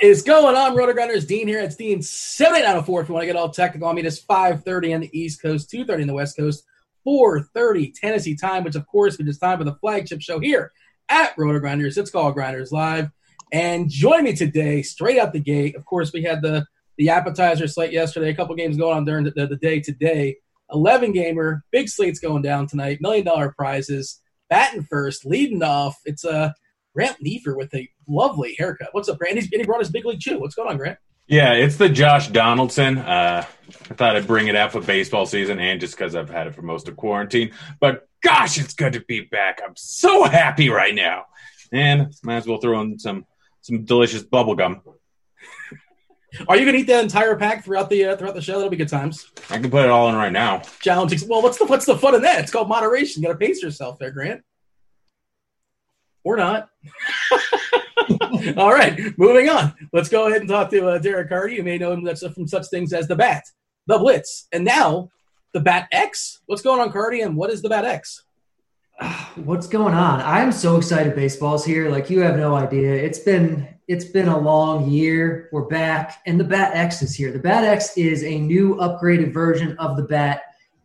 Is going on, Rotor RotoGrinders? Dean here. It's Dean 7894 if you want to get all technical. I mean, it's 5.30 on the East Coast, 2.30 on the West Coast, 4.30 Tennessee time, which, of course, is time for the flagship show here at RotoGrinders. It's called Grinders Live. And join me today, straight out the gate. Of course, we had the, the appetizer slate yesterday, a couple games going on during the, the, the day today. 11 gamer, big slates going down tonight, million dollar prizes, batting first, leading off. It's a uh, Grant Leafer with a lovely haircut. What's up, Grant? And he brought his big league chew. What's going on, Grant? Yeah, it's the Josh Donaldson. Uh, I thought I'd bring it out for baseball season and just because I've had it for most of quarantine. But gosh, it's good to be back. I'm so happy right now. And might as well throw in some some delicious bubble gum. Are you gonna eat that entire pack throughout the uh, throughout the show? That'll be good times. I can put it all in right now. Challenge. Well, what's the what's the fun in that? It's called moderation. You got to pace yourself there, Grant. Or not. All right, moving on. Let's go ahead and talk to uh, Derek Carty. You may know him that's from such things as the Bat, the Blitz, and now the Bat X. What's going on, Carty, and what is the Bat X? What's going on? I'm so excited baseball's here. Like you have no idea. It's been it's been a long year. We're back and the Bat X is here. The Bat X is a new upgraded version of the Bat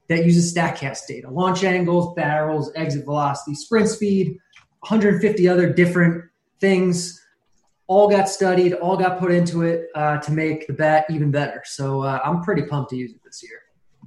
that uses StatCast data, launch angles, barrels, exit velocity, sprint speed, 150 other different things all got studied, all got put into it uh, to make the bat even better. So uh, I'm pretty pumped to use it this year.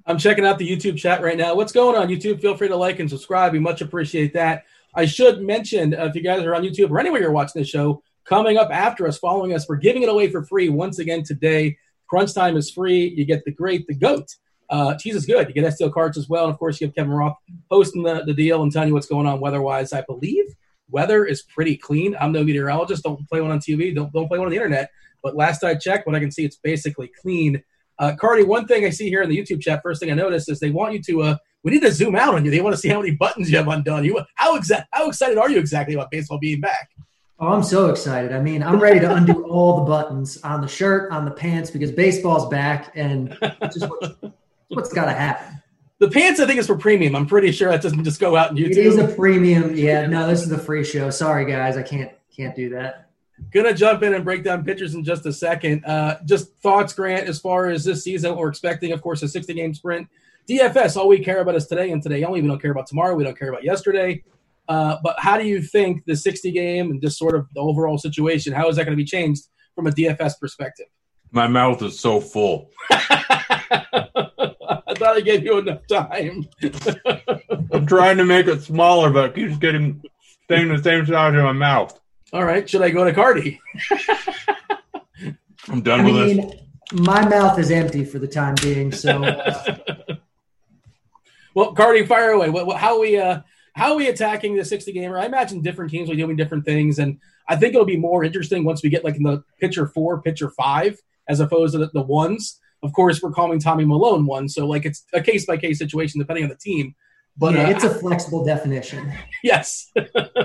I'm checking out the YouTube chat right now. What's going on, YouTube? Feel free to like and subscribe. We much appreciate that. I should mention, uh, if you guys are on YouTube or anywhere you're watching this show, coming up after us, following us, we're giving it away for free once again today. Crunch Time is free. You get the great, the GOAT. Uh, cheese is good. You get STL cards as well. And of course, you have Kevin Roth hosting the, the deal and telling you what's going on weather wise, I believe weather is pretty clean. I'm no meteorologist. Don't play one on TV. Don't don't play one on the internet. But last I checked, what I can see, it's basically clean. Uh, Carty, one thing I see here in the YouTube chat, first thing I noticed is they want you to. Uh, we need to zoom out on you. They want to see how many buttons you have undone. You how exact how excited are you exactly about baseball being back? Oh, I'm so excited. I mean, I'm ready to undo all the buttons on the shirt, on the pants, because baseball's back, and it's just what, what's got to happen. The pants, I think, is for premium. I'm pretty sure that doesn't just go out on YouTube. It is a premium. Yeah, no, this is the free show. Sorry, guys, I can't can't do that. Gonna jump in and break down pitchers in just a second. Uh, just thoughts, Grant, as far as this season. We're expecting, of course, a 60 game sprint. DFS. All we care about is today and today only. We don't care about tomorrow. We don't care about yesterday. Uh, but how do you think the 60 game and just sort of the overall situation? How is that going to be changed from a DFS perspective? My mouth is so full. I thought I gave you enough time. I'm trying to make it smaller, but it keeps getting staying the same size in my mouth. All right, should I go to Carty? I'm done I with mean, this. My mouth is empty for the time being, so. Uh... well, Carty, fire away. What, what, how are we? Uh, how are we attacking the 60 gamer? I imagine different teams will be doing different things, and I think it'll be more interesting once we get like in the pitcher four, pitcher five, as opposed to the, the ones of course, we're calling Tommy Milone one, so like it's a case by case situation depending on the team. But yeah, uh, it's a flexible definition. Yes,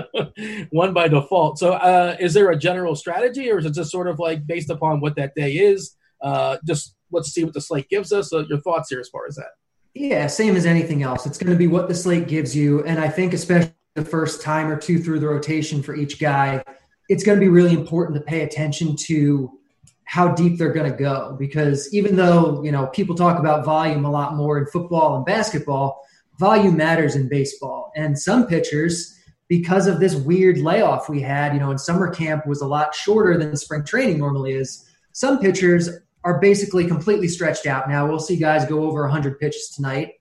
one by default. So, uh, is there a general strategy, or is it just sort of like based upon what that day is? Uh, just let's see what the slate gives us. So your thoughts here as far as that? Yeah, same as anything else. It's going to be what the slate gives you, and I think especially the first time or two through the rotation for each guy, it's going to be really important to pay attention to how deep they're going to go. Because even though you know people talk about volume a lot more in football and basketball volume matters in baseball. And some pitchers because of this weird layoff we had you know in summer camp was a lot shorter than spring training normally is some pitchers are basically completely stretched out. Now we'll see guys go over 100 pitches tonight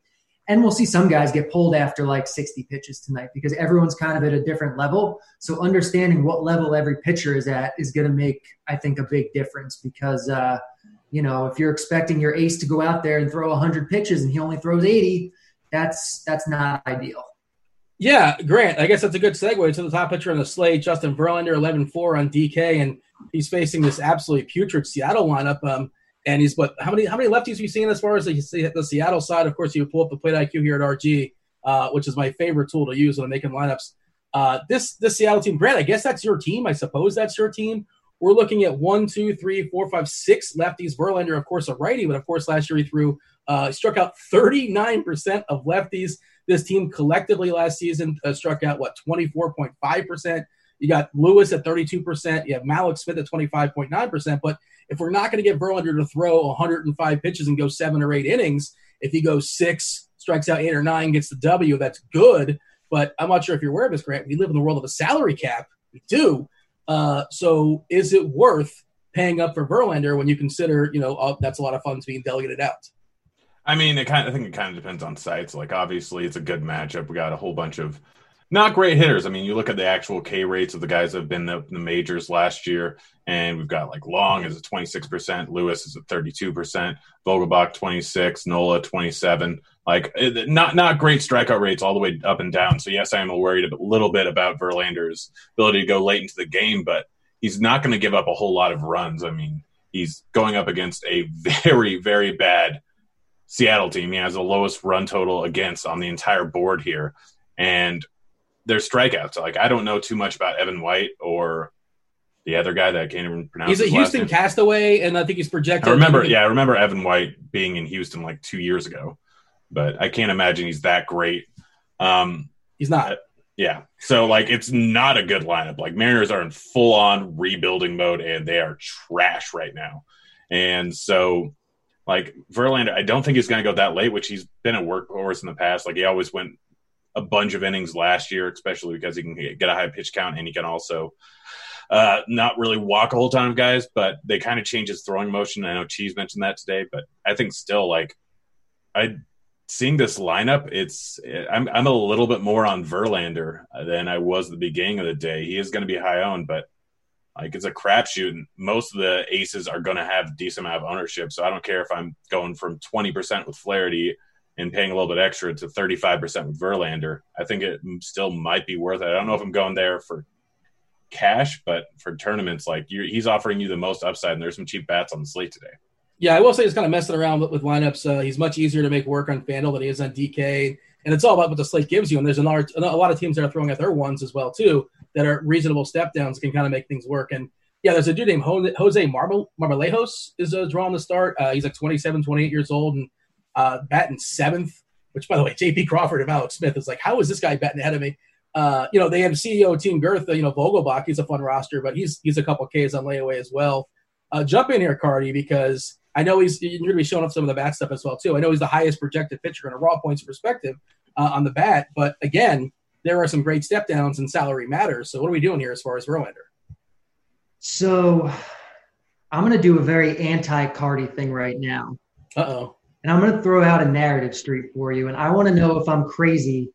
and we'll see some guys get pulled after like 60 pitches tonight because everyone's kind of at a different level. So understanding what level every pitcher is at is going to make, I think, a big difference because, uh, you know, if you're expecting your ace to go out there and throw 100 pitches and he only throws 80, that's that's not ideal. Yeah, Grant, I guess that's a good segue to the top pitcher on the slate, Justin Verlander, 11-4 on DK, and he's facing this absolutely putrid Seattle lineup. Um, and he's but how many how many lefties we seen as far as the, the Seattle side? Of course, you pull up the plate IQ here at RG, uh, which is my favorite tool to use when I'm making lineups. Uh, this this Seattle team, Brad, I guess that's your team. I suppose that's your team. We're looking at one, two, three, four, five, six lefties. Verlander, of course, a righty, but of course, last year he threw uh, struck out 39% of lefties. This team collectively last season uh, struck out what 24.5%. You got Lewis at 32%. You have Mallex Smith at 25.9%. But if we're not going to get Verlander to throw 105 pitches and go seven or eight innings, if he goes six, strikes out eight or nine, gets the W, that's good. But I'm not sure if you're aware of this, Grant. We live in the world of a salary cap. We do. Uh, so is it worth paying up for Verlander when you consider, you know, uh, that's a lot of funds being delegated out? I mean, it kind of, I think it kind of depends on sites. Like, obviously, it's a good matchup. We got a whole bunch of not great hitters. I mean, you look at the actual K rates of the guys that have been in the majors last year, and we've got like Long is at 26%, Lewis is at 32%, Vogelbach 26, Nola 27. Like, eh, not not great strikeout rates all the way up and down. So, yes, I am worried a little bit about Verlander's ability to go late into the game, but he's not going to give up a whole lot of runs. I mean, he's going up against a very, very bad Seattle team. He has the lowest run total against on the entire board here. And their strikeouts. Like I don't know too much about Evan White or the other guy that I can't even pronounce. He's a Houston castaway, and I think he's projected. I remember, yeah, I remember Evan White being in Houston like two years ago, but I can't imagine he's that great. Um, he's not. Yeah, so like it's not a good lineup. Like Mariners are in full on rebuilding mode, and they are trash right now. And so, like Verlander, I don't think he's going to go that late, which he's been a workhorse in the past. Like he always went a bunch of innings last year, especially because he can get a high pitch count and he can also uh, not really walk a whole ton of guys, but they kind of change his throwing motion. I know Cheese mentioned that today, but I think still like I seeing this lineup, it's I'm I'm a little bit more on Verlander than I was the beginning of the day. He is going to be high owned, but like it's a crapshoot, most of the aces are going to have decent amount of ownership. So I don't care if I'm going from 20% with Flaherty and paying a little bit extra to 35% with Verlander, I think it still might be worth it. I don't know if I'm going there for cash, but for tournaments, like he's offering you the most upside, and there's some cheap bats on the slate today. Yeah, I will say he's kind of messing around with, with lineups. Uh, he's much easier to make work on FanDuel than he is on DK, and it's all about what the slate gives you. And there's a lot, a lot of teams that are throwing at their ones as well too that are reasonable step downs can kind of make things work. And yeah, there's a dude named Jose Marble, Marmolejos is uh, drawing the start. Uh, he's like 27, 28 years old, and uh, batting seventh, which by the way, JP Crawford and Mallex Smith is like, how is this guy batting ahead of me? Uh, you know, they have CEO Team Girth, you know, Vogelbach, he's a fun roster, but he's he's a couple Ks on layaway as well. Uh, jump in here, Carty, because I know he's you're gonna be showing off some of the bat stuff as well too. I know he's the highest projected pitcher in a raw points perspective uh, on the bat, but again, there are some great step downs and salary matters. So what are we doing here as far as Verlander? So I'm gonna do a very anti Carty thing right now. Uh oh and I'm going to throw out a narrative street for you. And I want to know if I'm crazy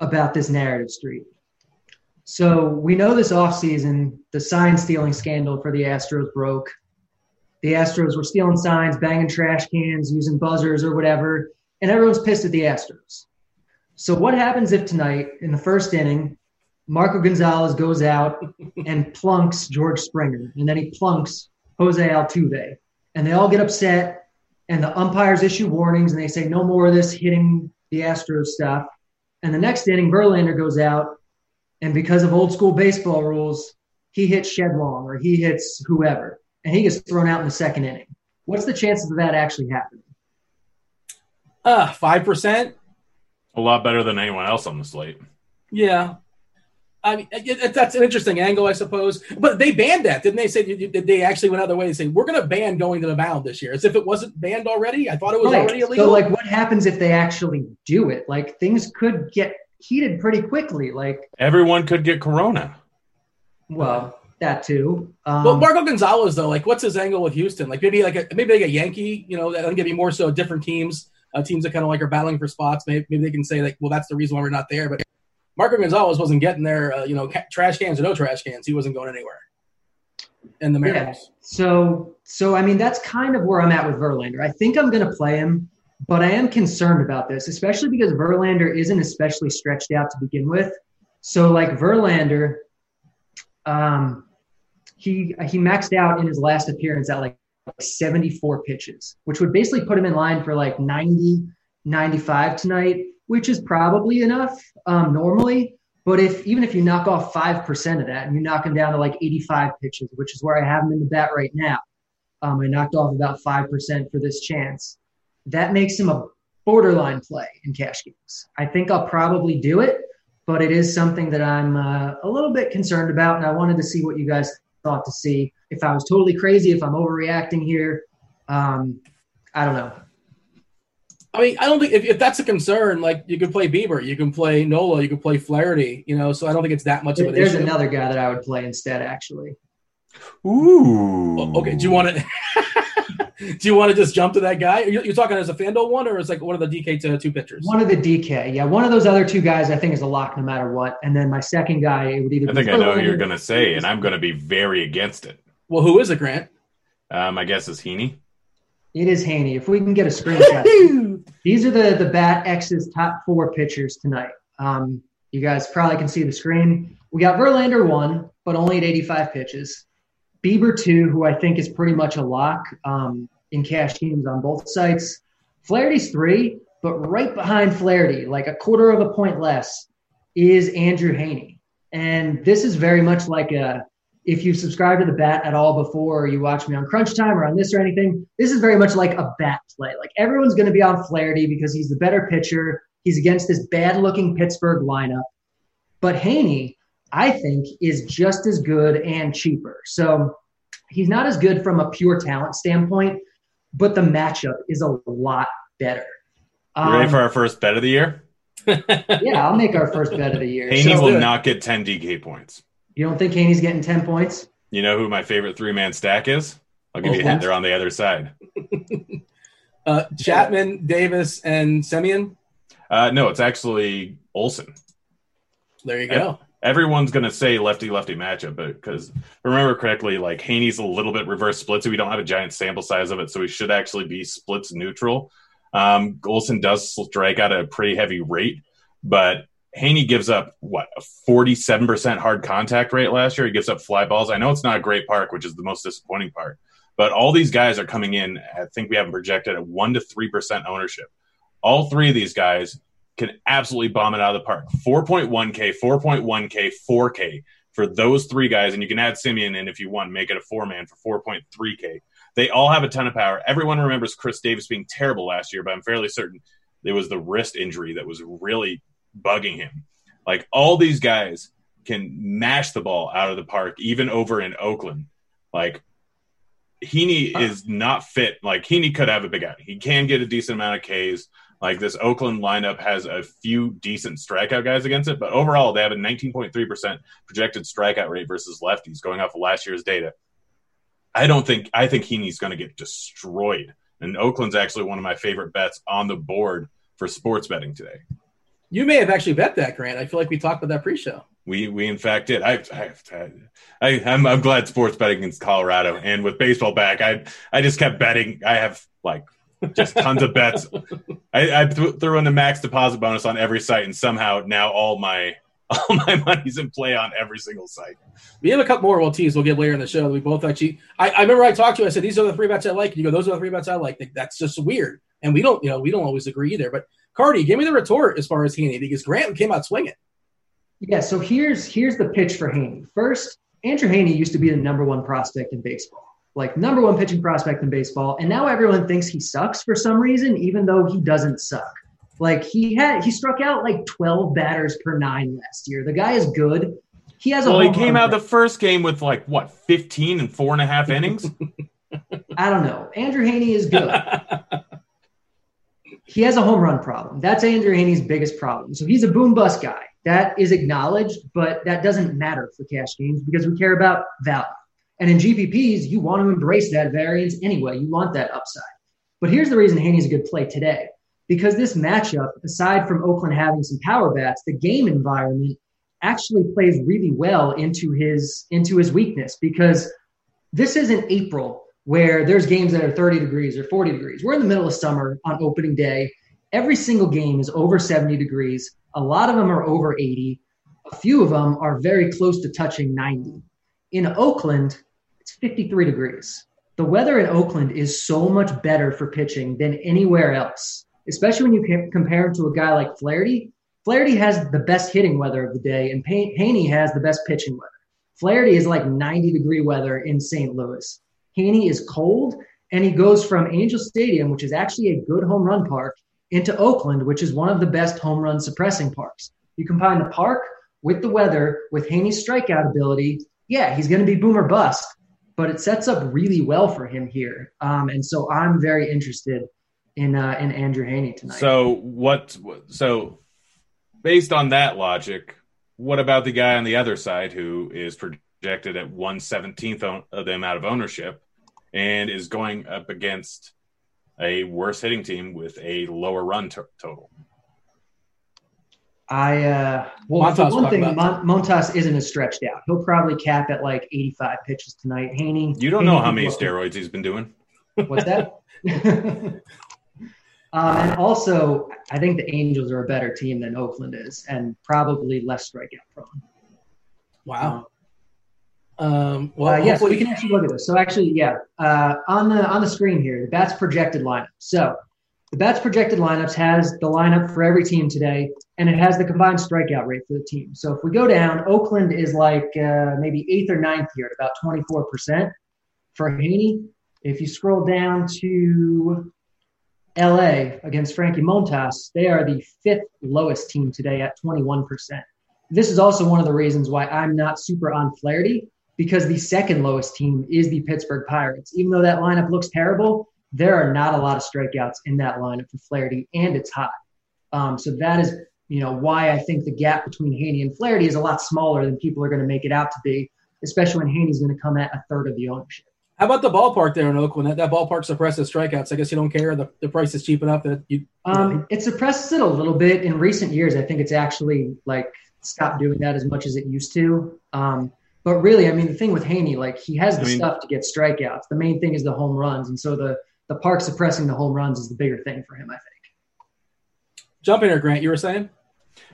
about this narrative street. So we know this offseason, the sign stealing scandal for the Astros broke. The Astros were stealing signs, banging trash cans, using buzzers or whatever, and everyone's pissed at the Astros. So what happens if tonight, in the first inning, Marco Gonzalez goes out and plunks George Springer, and then he plunks Jose Altuve, and they all get upset and the umpires issue warnings and they say no more of this hitting the Astros stuff. And the next inning, Verlander goes out, and because of old school baseball rules, he hits Shed Long or he hits whoever, and he gets thrown out in the second inning. What's the chances of that actually happening? Uh, five percent. A lot better than anyone else on the slate. Yeah, I mean, it, that's an interesting angle, I suppose. But they banned that, didn't they? Say did they actually went out of their way to say we're going to ban going to the mound this year, as if it wasn't banned already. I thought it was right. already illegal. So, like, what happens if they actually do it? Like, things could get heated pretty quickly. Like, everyone could get corona. Well, that too. Um, well, Marco Gonzalez though, like, what's his angle with Houston? Like, maybe like a maybe like a Yankee. You know, that I think it'd be more so different teams. Uh, teams that kind of like are battling for spots. Maybe, maybe they can say like, well, that's the reason why we're not there. But Marco Gonzalez wasn't getting there, uh, you know, ca- trash cans or no trash cans. He wasn't going anywhere. In the Mariners. Yeah. So, so I mean, that's kind of where I'm at with Verlander. I think I'm going to play him, but I am concerned about this, especially because Verlander isn't especially stretched out to begin with. So, like Verlander, um, he he maxed out in his last appearance at like 74 pitches, which would basically put him in line for like 90, 95 tonight which is probably enough um, normally. But if even if you knock off five percent of that and you knock him down to like 85 pitches, which is where I have him in the bat right now, um, I knocked off about five percent for this chance. That makes him a borderline play in cash games. I think I'll probably do it, but it is something that I'm uh, a little bit concerned about, and I wanted to see what you guys thought to see if I was totally crazy, if I'm overreacting here. Um, I don't know. I mean, I don't think if, if that's a concern, like you can play Bieber, you can play Nola, you can play Flaherty, you know. So I don't think it's that much of an There's issue. another guy that I would play instead, actually. Ooh. Oh, Okay, do you want to? do you want to just jump to that guy? You're, you're talking as a Fanduel one, or as like one of the DK to two pitchers? One of the DK, yeah. One of those other two guys, I think, is a lock no matter what. And then my second guy, it would either. I be think I know who you're going to say, and I'm going to be very against it. Well, who is it, Grant? Um, I guess it's Heaney. It is Heaney. If we can get a screenshot, these are the the Bat X's top four pitchers tonight. Um, you guys probably can see the screen. We got Verlander one, but only at 85 pitches. Bieber two, who I think is pretty much a lock um, in cash teams on both sites. Flaherty's three, but right behind Flaherty, like a quarter of a point less, is Andrew Heaney. And this is very much like a if you subscribe to the bat at all before or you watch me on crunch time or on this or anything this is very much like a bat play. Like everyone's going to be on flaherty because he's the better pitcher. He's against this bad looking pittsburgh lineup. But Heaney i think is just as good and cheaper. So he's not as good from a pure talent standpoint but the matchup is a lot better. You ready Um, for our first bet of the year? yeah i'll make our first bet of the year. Heaney let's will not get 10 DK points. You don't think Heaney's getting 10 points You know who my favorite three man stack is? I'll give you a Oakland? hint. They're on the other side. Uh, Chapman, Davis, and Semien? Uh, no, it's actually Olson. There you go. Everyone's going to say lefty lefty matchup, but because remember correctly, like Heaney's a little bit reverse split, so we don't have a giant sample size of it, so we should actually be splits neutral. Um, Olson does strike out at a pretty heavy rate, but Heaney gives up what a forty-seven percent hard contact rate last year. He gives up fly balls. I know it's not a great park, which is the most disappointing part. But all these guys are coming in. I think we have them projected at one to three percent ownership. All three of these guys can absolutely bomb it out of the park. 4.1K, 4.1K, 4K for those three guys. And you can add Semien in if you want, make it a four man for 4.3K. They all have a ton of power. Everyone remembers Khris Davis being terrible last year, but I'm fairly certain it was the wrist injury that was really bugging him. Like all these guys can mash the ball out of the park, even over in Oakland. Like Heaney is not fit. Like Heaney could have a big outing. He can get a decent amount of Ks. Like this Oakland lineup has a few decent strikeout guys against it, but overall they have a 19.3% projected strikeout rate versus lefties going off of last year's data. I don't think I think Heaney's going to get destroyed. And Oakland's actually one of my favorite bets on the board for sports betting today. You may have actually bet that, Grant. I feel like we talked about that pre-show. We we in fact did. I, I, I I'm I'm glad sports betting in Colorado and with baseball back, I I just kept betting. I have like just tons of bets. I, I th- threw in the max deposit bonus on every site, and somehow now all my all my money's in play on every single site. We have a couple more we'll tease. We'll get later in the show. We both actually. I, I remember I talked to you. I said these are the three bets I like. And you go, those are the three bets I like. Like, That's just weird. And we don't, you know, we don't always agree either. But Carty, give me the retort as far as Heaney because Grant came out swinging. Yeah, so here's here's the pitch for Heaney. First, Andrew Heaney used to be the number one prospect in baseball, like number one pitching prospect in baseball, and now everyone thinks he sucks for some reason, even though he doesn't suck. Like he had he struck out like 12 batters per nine last year. The guy is good. He has a Well, he came run out the first game with like what 15 and four and a half innings. I don't know. Andrew Heaney is good. he has a home run problem. That's Andrew Heaney's biggest problem. So he's a boom bust guy. That is acknowledged, but that doesn't matter for cash games because we care about value. And in GPPs, you want to embrace that variance anyway. You want that upside. But here's the reason Heaney's a good play today. Because this matchup, aside from Oakland having some power bats, the game environment actually plays really well into his into his weakness because this isn't April where there's games that are 30 degrees or 40 degrees. We're in the middle of summer on opening day. Every single game is over 70 degrees. A lot of them are over 80. A few of them are very close to touching 90. In Oakland, it's 53 degrees. The weather in Oakland is so much better for pitching than anywhere else, especially when you compare it to a guy like Flaherty. Flaherty has the best hitting weather of the day, and Heaney has the best pitching weather. Flaherty is like 90 degree weather in St. Louis. Heaney is cold, and he goes from Angel Stadium, which is actually a good home run park, into Oakland, which is one of the best home run suppressing parks. You combine the park with the weather, with Heaney's strikeout ability. Yeah, he's going to be boomer bust, but it sets up really well for him here. Um, and so I'm very interested in uh, in Andrew Heaney tonight. So what? So based on that logic, what about the guy on the other side who is projected at one seventeenth of the amount of ownership and is going up against a worse hitting team with a lower run t- total? I uh, well, Montas one thing, Mon- Montas isn't as stretched out. He'll probably cap at like 85 pitches tonight. Heaney, you don't Heaney know how many steroids he's been doing. What's that? Uh, and also, I think the Angels are a better team than Oakland is, and probably less strikeout prone. Wow. Um, well, uh, yes, we can actually look at this. So actually, yeah, uh, on the on the screen here, the bats projected lineup. So the bats projected lineups has the lineup for every team today, and it has the combined strikeout rate for the team. So if we go down, Oakland is like uh, maybe eighth or ninth here at about twenty four percent for Heaney. If you scroll down to LA against Frankie Montas, they are the fifth lowest team today at 21%. This is also one of the reasons why I'm not super on Flaherty because the second lowest team is the Pittsburgh Pirates. Even though that lineup looks terrible, there are not a lot of strikeouts in that lineup for Flaherty, and it's hot. Um, so that is, you know, why I think the gap between Heaney and Flaherty is a lot smaller than people are going to make it out to be, especially when Heaney's going to come at a third of the ownership. How about the ballpark there in Oakland? That, that ballpark suppresses strikeouts. I guess you don't care. The, the price is cheap enough that you. Um, it suppresses it a little bit. In recent years, I think it's actually like stopped doing that as much as it used to. Um, but really, I mean, the thing with Heaney, like he has the I mean, stuff to get strikeouts. The main thing is the home runs, and so the the park suppressing the home runs is the bigger thing for him, I think. Jump in here, Grant. You were saying.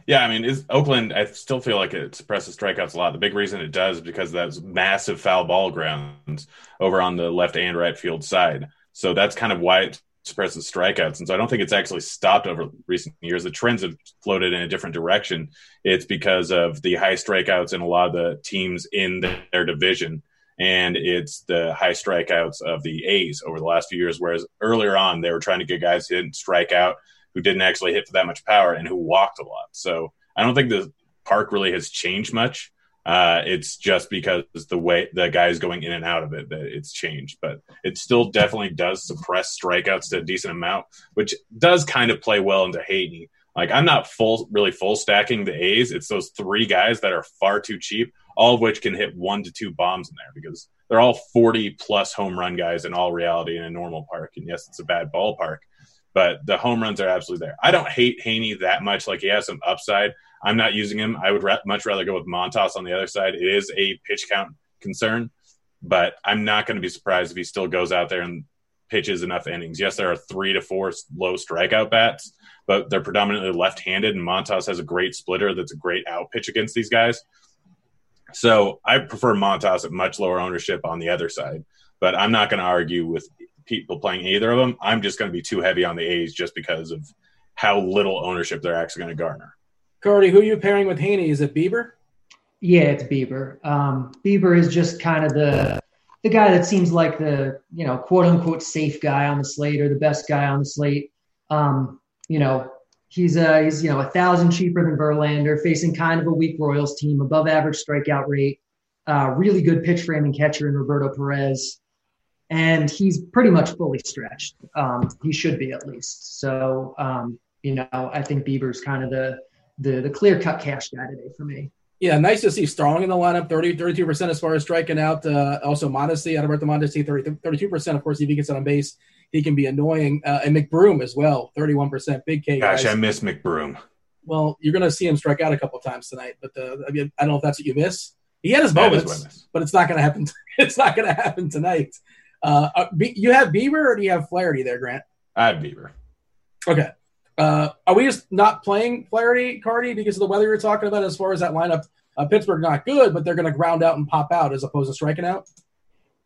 Yeah, I mean, is Oakland? I still feel like it suppresses strikeouts a lot. The big reason it does is because that's massive foul ball grounds over on the left and right field side. So that's kind of why it suppresses strikeouts. And so I don't think it's actually stopped over recent years. The trends have floated in a different direction. It's because of the high strikeouts in a lot of the teams in their division. And it's the high strikeouts of the A's over the last few years. Whereas earlier on, they were trying to get guys who didn't strike out who didn't actually hit for that much power and who walked a lot. So I don't think the park really has changed much. Uh, it's just because the way the guys going in and out of it that it's changed, but it still definitely does suppress strikeouts to a decent amount, which does kind of play well into Heaney. Like I'm not full, really full stacking the A's. It's those three guys that are far too cheap, all of which can hit one to two bombs in there because they're all 40 plus home run guys in all reality in a normal park. And yes, it's a bad ballpark, but the home runs are absolutely there. I don't hate Heaney that much. Like he has some upside. I'm not using him. I would much rather go with Montas on the other side. It is a pitch count concern, but I'm not going to be surprised if he still goes out there and pitches enough innings. Yes, there are three to four low strikeout bats, but they're predominantly left-handed, and Montas has a great splitter that's a great out pitch against these guys. So I prefer Montas at much lower ownership on the other side, but I'm not going to argue with people playing either of them. I'm just going to be too heavy on the A's just because of how little ownership they're actually going to garner. Carty, who are you pairing with Heaney? Is it Bieber? Yeah, it's Bieber. Um, Bieber is just kind of the the guy that seems like the you know quote unquote safe guy on the slate or the best guy on the slate. Um, you know, he's uh, he's you know a thousand cheaper than Verlander, facing kind of a weak Royals team, above average strikeout rate, uh, really good pitch framing catcher in Roberto Perez and he's pretty much fully stretched. Um, he should be at least. So, um, you know, I think Bieber's kind of the the, the clear cut cash guy today for me. Yeah, nice to see Strong in the lineup, 30, 32% as far as striking out. Uh, also, Mondesi, Adalberto Mondesi, 30, 32%. Of course, if he gets on base, he can be annoying. Uh, and McBroom as well, 31%. Big K. Gosh, guys. I miss McBroom. Well, you're going to see him strike out a couple times tonight, but uh, I, mean, I don't know if that's what you miss. He had his moments, but it's not going to happen. It's not going to happen tonight. Uh, uh you have Bieber or do you have Flaherty there, Grant? I have Bieber. Okay. Uh, are we just not playing Flaherty, Carty, because of the weather you're talking about as far as that lineup? Uh, Pittsburgh not good, but they're going to ground out and pop out as opposed to striking out.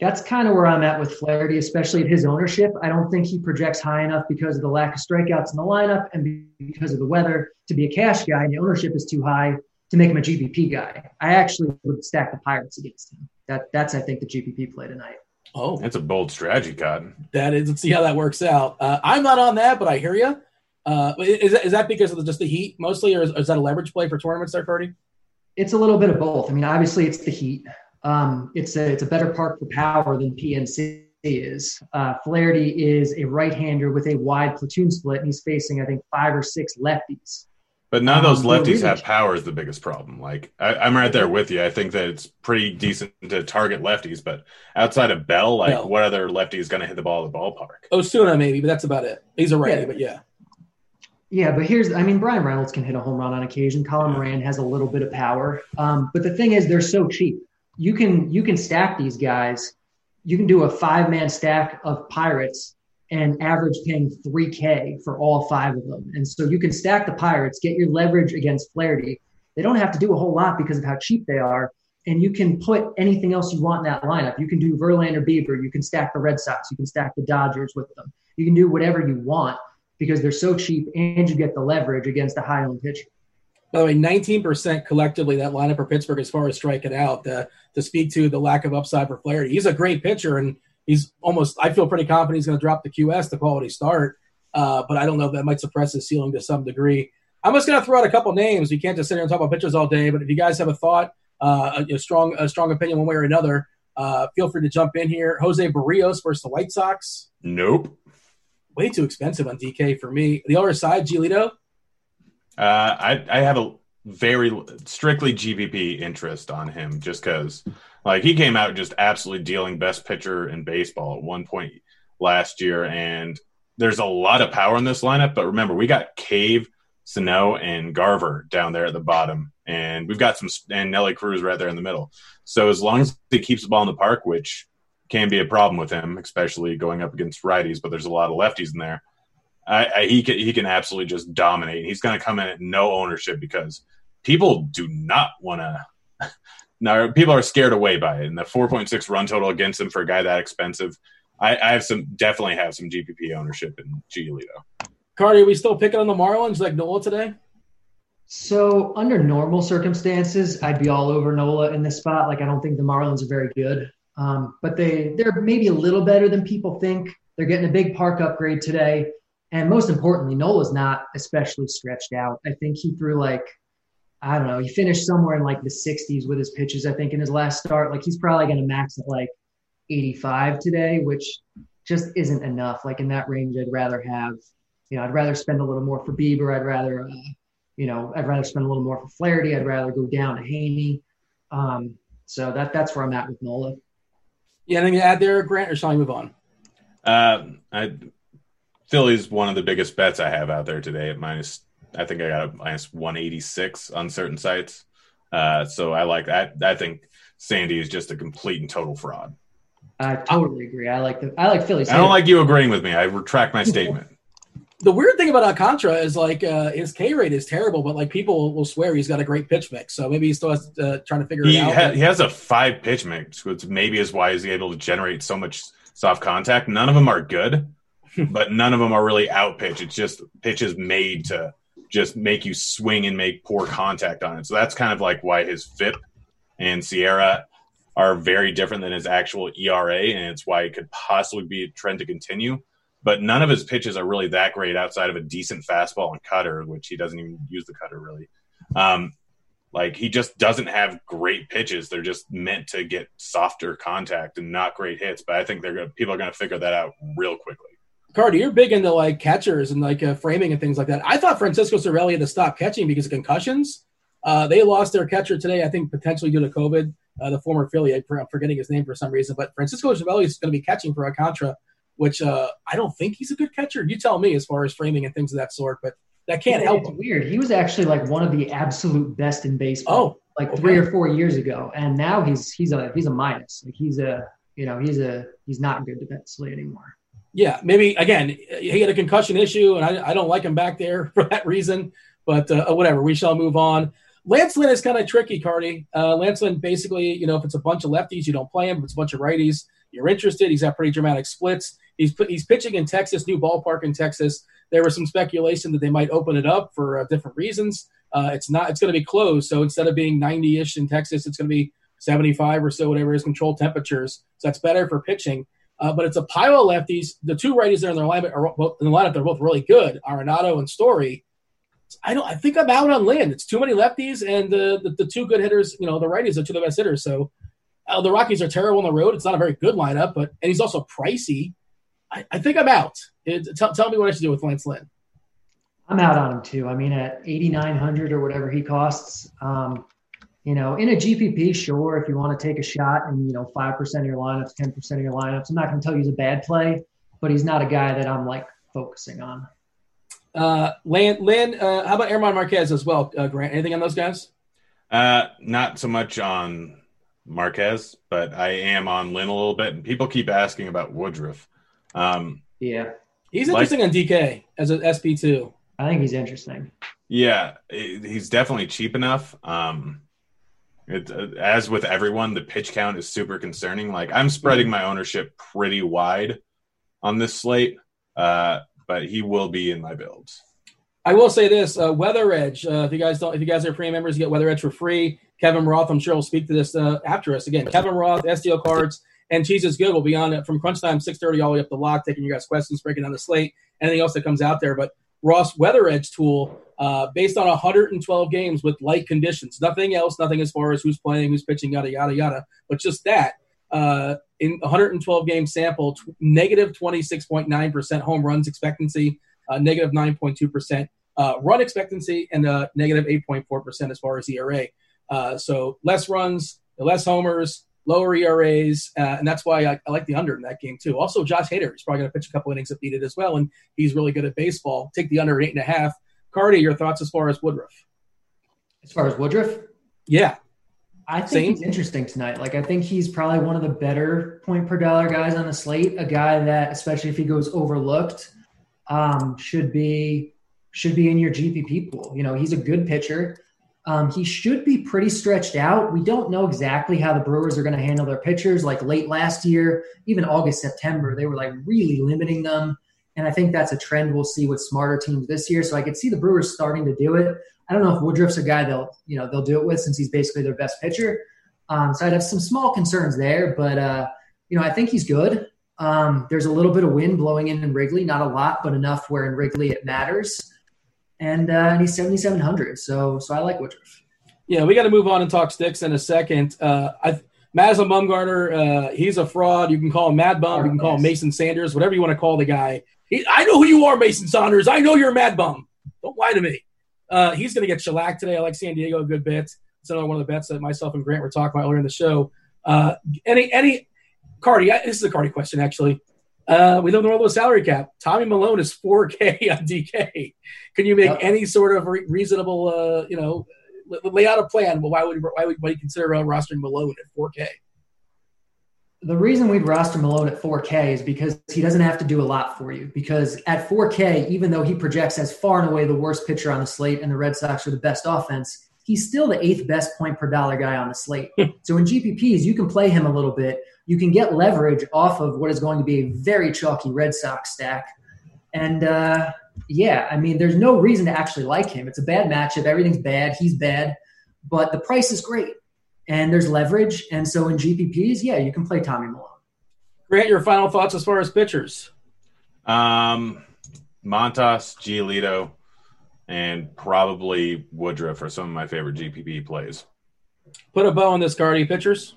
That's kind of where I'm at with Flaherty, especially at his ownership. I don't think he projects high enough because of the lack of strikeouts in the lineup and because of the weather to be a cash guy. And the ownership is too high to make him a GPP guy. I actually would stack the Pirates against him. That that's I think the GPP play tonight. Oh, that's a bold strategy, Cotton. That is. Let's see how that works out. Uh, I'm not on that, but I hear you. Uh, is, is that because of just the heat mostly, or is, is that a leverage play for tournaments there, Carty? It's a little bit of both. I mean, obviously, it's the heat. Um, it's a it's a better park for power than PNC is. Uh, Flaherty is a right-hander with a wide platoon split, and he's facing, I think, five or six lefties. But none of those um, lefties have power is the biggest problem. Like I, am right there with you. I think that it's pretty decent to target lefties, but outside of Bell, like Bell. what other lefty is going to hit the ball at the ballpark? Osuna maybe, but that's about it. He's a righty, yeah. but yeah. Yeah, but here's I mean Bryan Reynolds can hit a home run on occasion. Colin Moran has a little bit of power, um, but the thing is they're so cheap. You can you can stack these guys. You can do a five man stack of Pirates and average paying 3K for all five of them. And so you can stack the Pirates, get your leverage against Flaherty. They don't have to do a whole lot because of how cheap they are. And you can put anything else you want in that lineup. You can do Verlander Bieber. You can stack the Red Sox. You can stack the Dodgers with them. You can do whatever you want because they're so cheap and you get the leverage against a high owned pitcher. By the way, 19% collectively that lineup for Pittsburgh as far as striking out. to speak to the lack of upside for Flaherty, he's a great pitcher, and he's almost. I feel pretty confident he's going to drop the QS, the quality start. Uh, but I don't know if that might suppress his ceiling to some degree. I'm just going to throw out a couple names. We can't just sit here and talk about pitchers all day. But if you guys have a thought, uh, a, a, strong, a strong opinion one way or another, uh, feel free to jump in here. Jose Berrios versus the White Sox. Nope. Way too expensive on DK for me. The other side, Giolito. Uh, I I have a very strictly GPP interest on him just because like he came out just absolutely dealing best pitcher in baseball at one point last year, and there's a lot of power in this lineup. But remember, we got Cave, Sano, and Garver down there at the bottom, and we've got some and Nelly Cruz right there in the middle. So as long as he keeps the ball in the park, which can be a problem with him, especially going up against righties, but there's a lot of lefties in there. I, I, he can he can absolutely just dominate. He's going to come in at no ownership because people do not want to now people are scared away by it, and the 4.6 run total against him for a guy that expensive, I, I have some definitely have some GPP ownership in Giolito. Carty, are we still picking on the Marlins like Nola today? So under normal circumstances, I'd be all over Nola in this spot. Like I don't think the Marlins are very good, um, but they they're maybe a little better than people think. They're getting a big park upgrade today, and most importantly, Nola's not especially stretched out. I think he threw like I don't know. He finished somewhere in like the 60s with his pitches, I think, in his last start. Like he's probably going to max at like 85 today, which just isn't enough. Like in that range, I'd rather have, you know, I'd rather spend a little more for Bieber. I'd rather, uh, you know, I'd rather spend a little more for Flaherty. I'd rather go down to Heaney. Um, so that that's where I'm at with Nola. Yeah, anything to add there, Grant, or shall I move on? Uh, I, Philly's one of the biggest bets I have out there today at minus I think I got a minus 186 on certain sites. Uh, so I like that. I think Sandy is just a complete and total fraud. I totally agree. I like the I like Philly. I don't like you agreeing with me. I retract my statement. The weird thing about Alcantara is like uh, his K rate is terrible, but like people will swear he's got a great pitch mix. So maybe he's still has, uh, trying to figure he it out. Ha- he has a five pitch mix, which maybe is why he's able to generate so much soft contact. None of them are good, but none of them are really out pitch. It's just pitches made to just make you swing and make poor contact on it. So that's kind of like why his FIP and SIERA are very different than his actual ERA, and it's why it could possibly be a trend to continue. But none of his pitches are really that great outside of a decent fastball and cutter, which he doesn't even use the cutter really. Um, like he just doesn't have great pitches. They're just meant to get softer contact and not great hits. But I think they're gonna, people are going to figure that out real quickly. Cardi, you're big into like catchers and like uh, framing and things like that. I thought Francisco Cervelli had to stop catching because of concussions. Uh, they lost their catcher today, I think potentially due to COVID. Uh, the former Philly, I'm forgetting his name for some reason, but Francisco Cervelli is going to be catching for Alcantara, which uh, I don't think he's a good catcher. You tell me as far as framing and things of that sort, but that can't yeah, help him. Weird. He was actually like one of the absolute best in baseball. Oh, like okay. three or four years ago, and now he's he's a he's a minus. Like he's a you know he's a he's not good defensively anymore yeah, maybe again he had a concussion issue, and I, I don't like him back there for that reason. But uh, whatever, we shall move on. Lance Lynn is kind of tricky, Carty. Uh, Lance Lynn basically, you know, if it's a bunch of lefties, you don't play him. If it's a bunch of righties, you're interested. He's got pretty dramatic splits. He's he's pitching in Texas, new ballpark in Texas. There was some speculation that they might open it up for uh, different reasons. Uh, it's not. It's going to be closed. So instead of being 90-ish in Texas, it's going to be 75 or so, whatever is controlled temperatures. So that's better for pitching. Uh, but it's a pile of lefties. The two righties there in their lineup are both, in the lineup. They're both really good. Arenado and Story. I don't. I think I'm out on Lynn. It's too many lefties, and the, the, the two good hitters. You know, the righties are two of the best hitters. So uh, the Rockies are terrible on the road. It's not a very good lineup, but and he's also pricey. I, I think I'm out. It, tell, tell me what I should do with Lance Lynn. I'm out on him too. I mean, at 8,900 or whatever he costs, um, you know, in a GPP, sure, if you want to take a shot and, you know, 5% of your lineups, 10% of your lineups, I'm not going to tell you he's a bad play, but he's not a guy that I'm like focusing on. Uh, Lynn, Lynn uh, how about German Marquez as well, uh, Grant? Anything on those guys? Uh, not so much on Marquez, but I am on Lynn a little bit. And people keep asking about Woodruff. Um, yeah. He's interesting like, on DK as an SP2. I think he's interesting. Yeah, he's definitely cheap enough. Um, it, as with everyone, the pitch count is super concerning. Like I'm spreading my ownership pretty wide on this slate, uh, but he will be in my builds. I will say this: uh, Weather Edge. Uh, if you guys don't, if you guys are premium members, you get Weather Edge for free. Kevin Roth, I'm sure, will speak to this uh, after us again. Kevin Roth, STL cards, and Cheese is Good will be on it from crunch time, 6:30 all the way up the lock, taking your guys' questions, breaking down the slate, anything else that comes out there. But Ross Weather Edge tool uh, based on 112 games with light conditions. Nothing else, nothing as far as who's playing, who's pitching, yada, yada, yada. But just that. Uh, in 112 game sample, negative 26.9% home runs expectancy, uh, negative 9.2% uh, run expectancy, and uh, negative 8.4% as far as ERA. So less runs, less homers, lower ERAs, uh, and that's why I, I, like the under in that game too. Also, Josh Hader is probably going to pitch a couple innings if needed as well, and he's really good at baseball. Take the under eight and a half. Carty, your thoughts as far as Woodruff? As far as Woodruff, yeah, I think Same. he's interesting tonight. Like I think he's probably one of the better point per dollar guys on the slate. A guy that, especially if he goes overlooked, um, should be should be in your GPP pool. You know, he's a good pitcher. Um, he should be pretty stretched out. We don't know exactly how the Brewers are going to handle their pitchers. Like late last year, even August, September, they were like really limiting them. And I think that's a trend we'll see with smarter teams this year. So I could see the Brewers starting to do it. I don't know if Woodruff's a guy they'll you know they'll do it with since he's basically their best pitcher. Um, so I'd have some small concerns there, but uh, you know I think he's good. Um, there's a little bit of wind blowing in in Wrigley, not a lot, but enough where in Wrigley it matters and, uh, and he's 7,700. So, so I like Woodruff. Yeah, we got to move on and talk sticks in a second. Uh, I, Madison Bumgarner, uh, he's a fraud. You can call him Mad Bum. You can call him Mason Saunders, whatever you want to call the guy. He, I know who you are, Mason Saunders. I know you're a Mad Bum. Don't lie to me. Uh, he's going to get shellacked today. I like San Diego a good bit. It's another one of the bets that myself and Grant were talking about earlier in the show. Uh, any, any, Carty, this is a Carty question, actually. Uh, we live in the world of salary cap. Tommy Milone is 4K on DK. Can you make yep. any sort of re- reasonable, uh, you know, lay out a plan? Well, why would why would, you consider uh, rostering Milone at 4K? The reason we'd roster Milone at 4K is because he doesn't have to do a lot for you. Because at 4K, even though he projects as far and away the worst pitcher on the slate and the Red Sox are the best offense, he's still the eighth best point per dollar guy on the slate. so in GPPs, you can play him a little bit you can get leverage off of what is going to be a very chalky Red Sox stack. And uh, yeah, I mean, there's no reason to actually like him. It's a bad matchup. Everything's bad. He's bad, but the price is great, and there's leverage. And so in GPPs, yeah, you can play Tommy Milone. Grant, your final thoughts as far as pitchers? Um, Montas, Giolito, and probably Woodruff are some of my favorite GPP plays. Put a bow on this, Carty. Pitchers?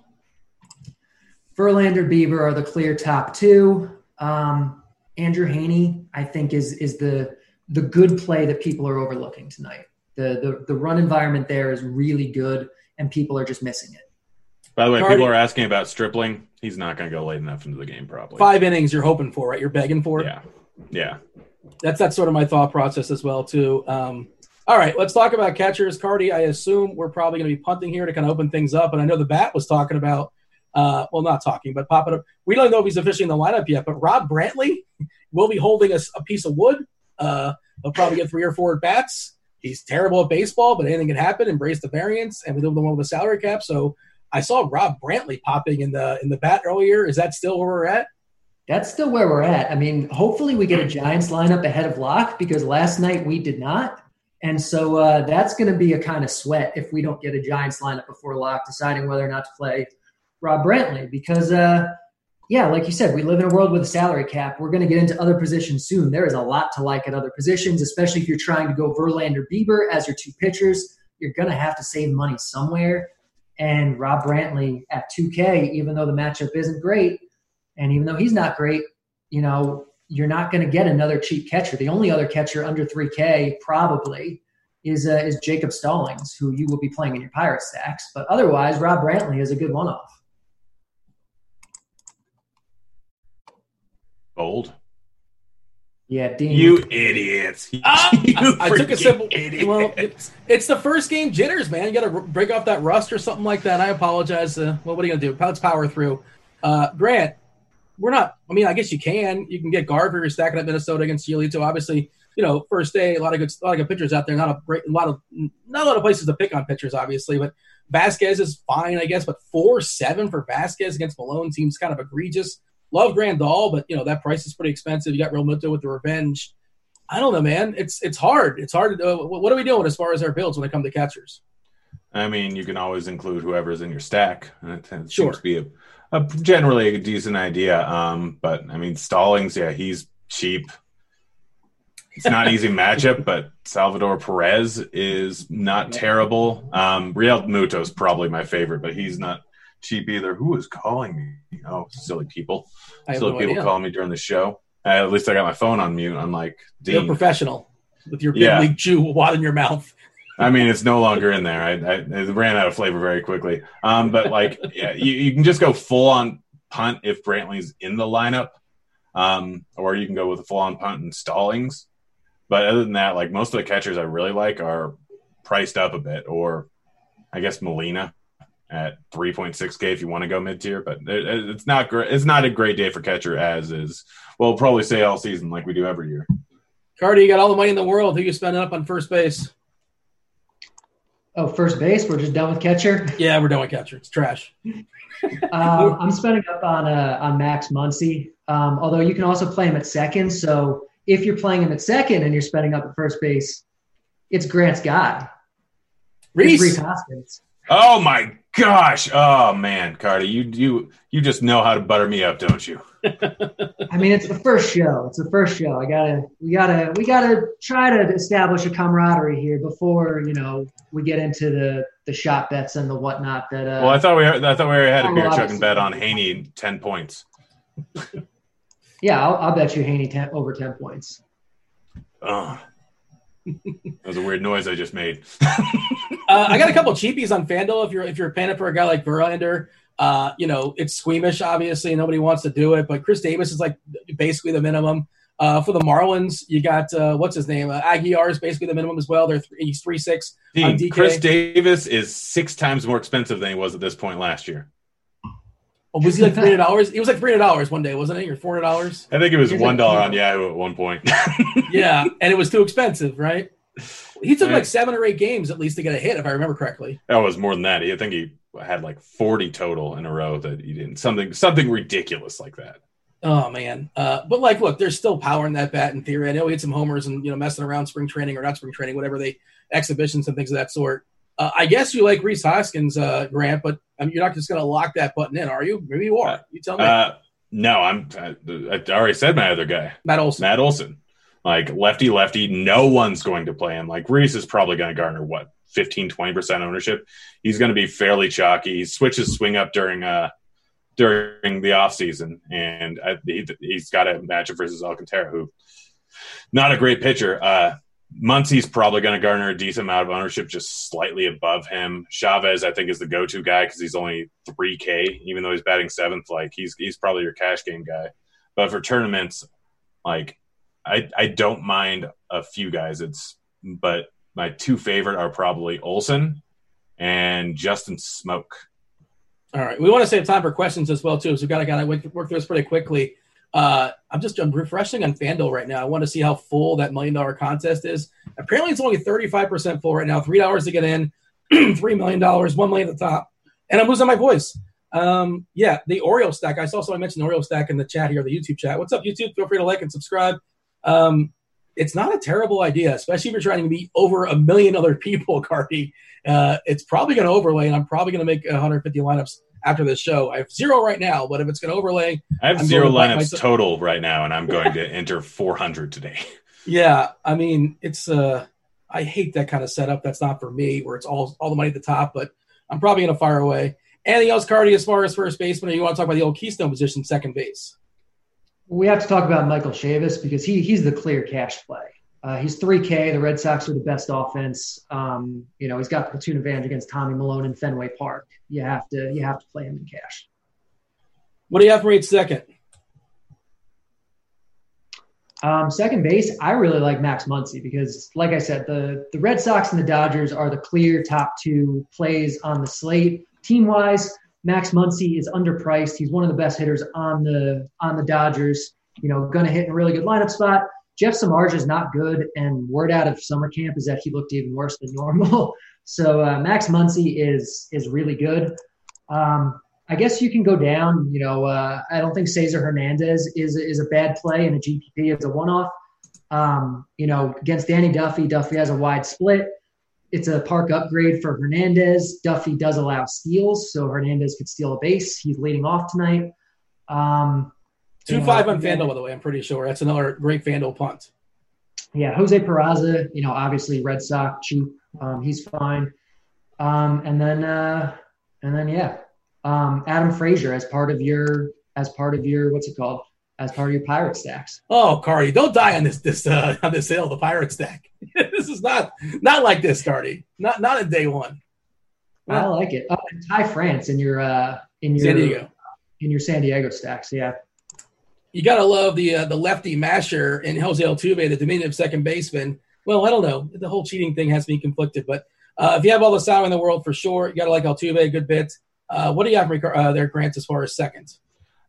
Verlander, Bieber are the clear top two. Um, Andrew Heaney, I think, is is the the good play that people are overlooking tonight. The the the run environment there is really good, and people are just missing it. By the way, Carty, people are asking about Stripling. He's not going to go late enough into the game, probably. Five innings, you're hoping for, right? You're begging for. Yeah, yeah. That's that's sort of my thought process as well, too. Um, all right, let's talk about catchers. Carty, I assume we're probably going to be punting here to kind of open things up. And I know the bat was talking about uh, well, not talking, but popping up. We don't know if he's officially in the lineup yet, but Rob Brantley will be holding a, a piece of wood. Uh, he'll probably get three or four at bats. He's terrible at baseball, but anything can happen. Embrace the variance, and we live in the world with a salary cap. So I saw Rob Brantley popping in the in the bat earlier. Is that still where we're at? That's still where we're at. I mean, hopefully we get a Giants lineup ahead of lock because last night we did not. And so uh, that's going to be a kind of sweat if we don't get a Giants lineup before lock, deciding whether or not to play Rob Brantley because uh, yeah, like you said, we live in a world with a salary cap. We're going to get into other positions soon. There is a lot to like at other positions, especially if you're trying to go Verlander Bieber as your two pitchers. You're going to have to save money somewhere. And Rob Brantley at 2K, even though the matchup isn't great, and even though he's not great, you know, you're not going to get another cheap catcher. The only other catcher under 3K probably is uh, is Jacob Stallings, who you will be playing in your pirate stacks. But otherwise, Rob Brantley is a good one-off. Bold. Yeah, Dean. You idiots. Ah, You I, I took a simple. idiots. Well, it's, it's the first game jitters, man. You got to r- break off that rust or something like that. I apologize. Uh, well, what are you gonna do? Let's power through. Uh, Grant, we're not. I mean, I guess you can. You can get Garver. You're stacking up Minnesota against Giolito. Obviously, you know, first day, a lot of good, a lot of good pitchers out there. Not a great, a lot of, not a lot of places to pick on pitchers, obviously. But Vazquez is fine, I guess. But four seven for Vazquez against Milone seems kind of egregious. Love Grandal, but you know that price is pretty expensive. You got Realmuto with the revenge. I don't know, man. It's it's hard. It's hard. To, uh, what are we doing as far as our builds when it comes to catchers? I mean, you can always include whoever's in your stack. It tends- Sure. seems to be a, a generally a decent idea. Um, but I mean, Stallings, yeah, he's cheap. It's not an easy matchup, but Salvador Perez is not terrible. Um, Realmuto's probably my favorite, but he's not cheap either. Who is calling me? Oh, silly people. I Silly no people idea. calling me during the show. Uh, at least I got my phone on mute, unlike You're a professional with your big Yeah. league chew wad in your mouth. I mean, it's no longer in there. I, I it ran out of flavor very quickly. Um, but like, yeah, you, you can just go full on punt if Brantley's in the lineup, um, or you can go with a full on punt and Stallings. But other than that, like most of the catchers I really like are priced up a bit, or I guess Molina at 3.6k if you want to go mid tier. But it, it- it's not great. It's not a great day for catcher as is. Well, probably say all season like we do every year. Carty, you got all the money in the world. Who you spending up on first base? Oh, first base. We're just done with catcher. Yeah, we're done with catcher. It's trash. Um, I'm spending up on uh, on Max Muncy. Um, although you can also play him at second. So if you're playing him at second and you're spending up at first base, it's Grant's guy. It's Rhys. Rhys Hoskins. Oh my gosh! Oh man, Carty, you you you just know how to butter me up, don't you? I mean, it's the first show. It's the first show. I gotta, we gotta, we gotta try to establish a camaraderie here before you know we get into the the shot bets and the whatnot. That uh, Well, I thought we I thought we already had a Oh, beer chugging bet on Heaney ten points. yeah, I'll, I'll bet you Heaney 10, over ten points. Ugh. That was a weird noise I just made. Uh, I got a couple cheapies on FanDuel. If you're if you're paying for a guy like Verlander, uh, you know it's squeamish. Obviously, nobody wants to do it, but Khris Davis is like basically the minimum. Uh, for the Marlins, you got uh, what's his name? Uh, Aguilar is basically the minimum as well. They're th- he's three six. On DK. Khris Davis is six times more expensive than he was at this point last year. Oh, was he like three hundred dollars? It was like three hundred dollars one day, wasn't it? Or four hundred dollars? I think it was one like- on Yahoo at one point. Yeah, and it was too expensive, right? He took Right. like seven or eight games at least to get a hit, if I remember correctly. that was more than that. I think he had like forty total in a row that he didn't something something ridiculous like that. Oh man, uh, but like, look, there's still power in that bat in theory. I know he had some homers and you know messing around spring training or not spring training, whatever they exhibitions and things of that sort. Uh, I guess you like Rhys Hoskins, uh, Grant, but I mean, you're not just going to lock that button in, are you? Maybe you are. You tell me, Uh, no, I'm. I, I already said my other guy. Matt Olson. Matt Olson. Like lefty lefty, no one's going to play him. Like Rhys is probably going to garner what 15 20% ownership. He's going to be fairly chalky. He switches swing up during uh during the offseason and I, he, he's got a matchup versus Alcantara who not a great pitcher. Uh Muncy's probably going to garner a decent amount of ownership, just slightly above him. Chavis, I think, is the go-to guy because he's only 3K, even though he's batting seventh. Like he's he's probably your cash game guy. But for tournaments, like I I don't mind a few guys. It's but my two favorite are probably Olson and Justin Smoak. All right, we want to save time for questions as well too, so we've got to to work work through this pretty quickly. Uh, I'm just I'm refreshing on FanDuel right now. I want to see how full that million dollar contest is. Apparently, it's only 35 percent full right now. Three dollars to get in, three million dollars, one million at the top, and I'm losing my voice. Um, yeah, the Oreo stack. I saw someone mention Oreo stack in the chat here, the YouTube chat. What's up, YouTube? Feel free to like and subscribe. Um, it's not a terrible idea, especially if you're trying to beat over a million other people, Carty. Uh, it's probably going to overlay, and I'm probably going to make 150 lineups after this show. I have zero right now, but if it's going to overlay, I have I'm zero going lineups myself- total right now, and I'm going to enter 400 today. Yeah, I mean, it's uh I hate that kind of setup. That's not for me, where it's all all the money at the top. But I'm probably going to fire away. Anything else, Carty, as far as first baseman, or you want to talk about the old Keystone position, second base? We have to talk about Michael Chavis because he he's the clear cash play. Uh, he's 3K. The Red Sox are the best offense. Um, you know, he's got the platoon advantage against Tommy Milone in Fenway Park. You have to you have to play him in cash. What do you have for eight second? Um, second base, I really like Max Muncy because, like I said, the the Red Sox and the Dodgers are the clear top two plays on the slate. Team wise, Max Muncy is underpriced. He's one of the best hitters on the on the Dodgers. You know, going to hit in a really good lineup spot. Jeff Samardzija is not good, and word out of summer camp is that he looked even worse than normal. So uh, Max Muncy is is really good. Um, I guess you can go down. You know, uh, I don't think Cesar Hernandez is is a bad play in a GPP as a one off. Um, you know, against Danny Duffy, Duffy has a wide split. It's a park upgrade for Hernandez. Duffy does allow steals, so Hernandez could steal a base. He's leading off tonight. Um, Two you know, five on Fanduel, by the way. I'm pretty sure that's another great Fanduel punt. Yeah, Jose Peraza, you know, obviously Red Sox cheap. Um, he's fine. Um, and then uh, and then yeah, um, Adam Frazier as part of your as part of your what's it called? As part of your pirate stacks. Oh, Carty, don't die on this this uh, on this hill, the pirate stack. this is not not like this, Carty. Not not in day one. I like it. Oh, and Ty France in your uh, in your San Diego. in your San Diego stacks. Yeah. You gotta love the uh, the lefty masher in Jose Altuve, the diminutive second baseman. Well, I don't know. The whole cheating thing has to be conflicted, but uh, if you have all the salary in the world for sure, you gotta like Altuve a good bit. Uh, what do you have uh, there, Grant, as far as second?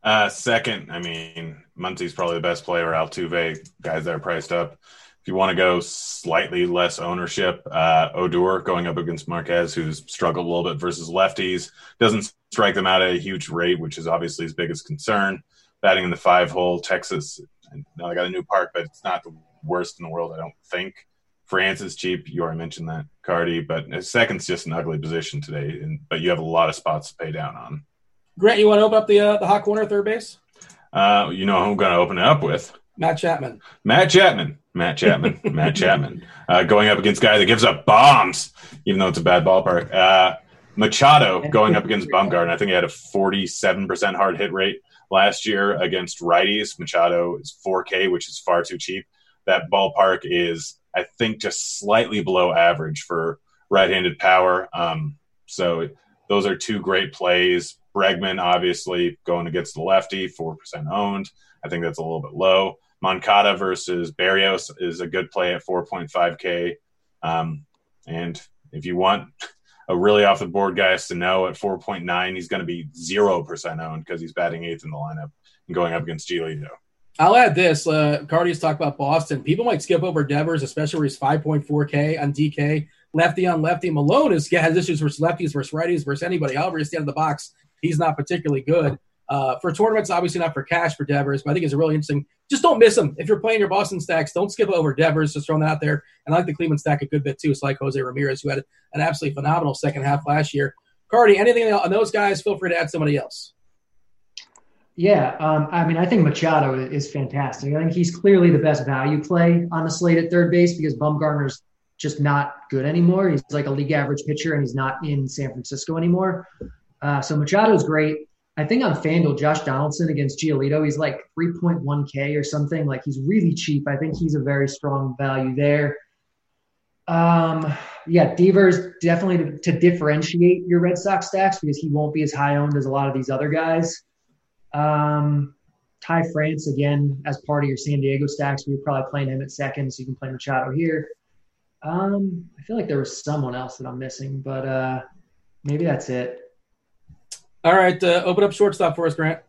Uh, second, I mean, Muncy's probably the best player. Altuve, guys that are priced up. If you want to go slightly less ownership, uh, Odor going up against Marquez, who's struggled a little bit versus lefties, doesn't strike them out at a huge rate, which is obviously his biggest concern. Batting in the five hole, Texas, I know they got a new park, but it's not the worst in the world, I don't think. France is cheap. You already mentioned that, Carty, but second's just an ugly position today. And, but you have a lot of spots to pay down on. Grant, you want to open up the uh, the hot corner third base? Uh, you know who I'm going to open it up with? Matt Chapman. Matt Chapman. Matt Chapman. Matt Chapman. Uh, going up against a guy that gives up bombs, even though it's a bad ballpark. Uh, Machado going up against Bumgarner. I think he had a 47% hard hit rate last year against righties. Machado is 4K, which is far too cheap. That ballpark is, I think, just slightly below average for right-handed power. Um, so those are two great plays. Bregman, obviously, going against the lefty, 4% owned. I think that's a little bit low. Moncada versus Berrios is a good play at 4.5K. Um, and if you want a really off the board guy, Sano at 4.9, he's going to be 0% owned because he's batting eighth in the lineup and going up against Giolito. I'll add this. Uh, Carty's talked about Boston. People might skip over Devers, especially where he's 5.4K on DK. Lefty on lefty. Milone is, has issues versus lefties versus righties versus anybody. However, he's stand in the box. He's not particularly good. Uh, for tournaments, obviously not for cash for Devers, but I think it's a really interesting. Just don't miss him. If you're playing your Boston stacks, don't skip over Devers. Just throwing that out there. And I like the Cleveland stack a good bit too. It's like Jose Ramirez, who had an absolutely phenomenal second half last year. Carty, anything on those guys, feel free to add somebody else. Yeah, um, I mean, I think Machado is fantastic. I think he's clearly the best value play on the slate at third base because Bumgarner's just not good anymore. He's like a league average pitcher, and he's not in San Francisco anymore. Uh, so Machado's great. I think on FanDuel, Josh Donaldson against Giolito, he's like 3.1K or something. Like he's really cheap. I think he's a very strong value there. Um, yeah, Devers definitely to, to differentiate your Red Sox stacks because he won't be as high owned as a lot of these other guys. Um, Ty France again as part of your San Diego stacks. You're probably playing him at second, so you can play Machado here. Um, I feel like there was someone else that I'm missing, but uh, maybe that's it. All right, uh, open up shortstop for us, Grant.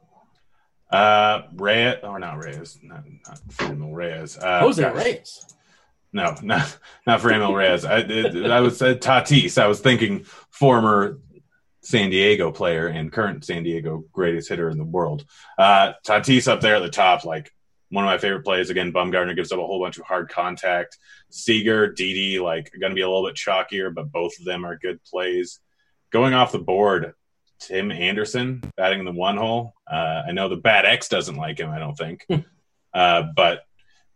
Uh, Reyes, or not Reyes, not, not Fernando Reyes. Uh, Jose gosh. Reyes. No, not not Fernando Reyes. I, it, I was uh, Tatis. I was thinking former San Diego player and current San Diego greatest hitter in the world. Uh, Tatis up there at the top, like one of my favorite plays. Again, Bumgarner gives up a whole bunch of hard contact. Seager, Didi, like going to be a little bit chalkier, but both of them are good plays. Going off the board, Tim Anderson batting in the one hole. Uh, I know the Bat X doesn't like him. I don't think, uh, but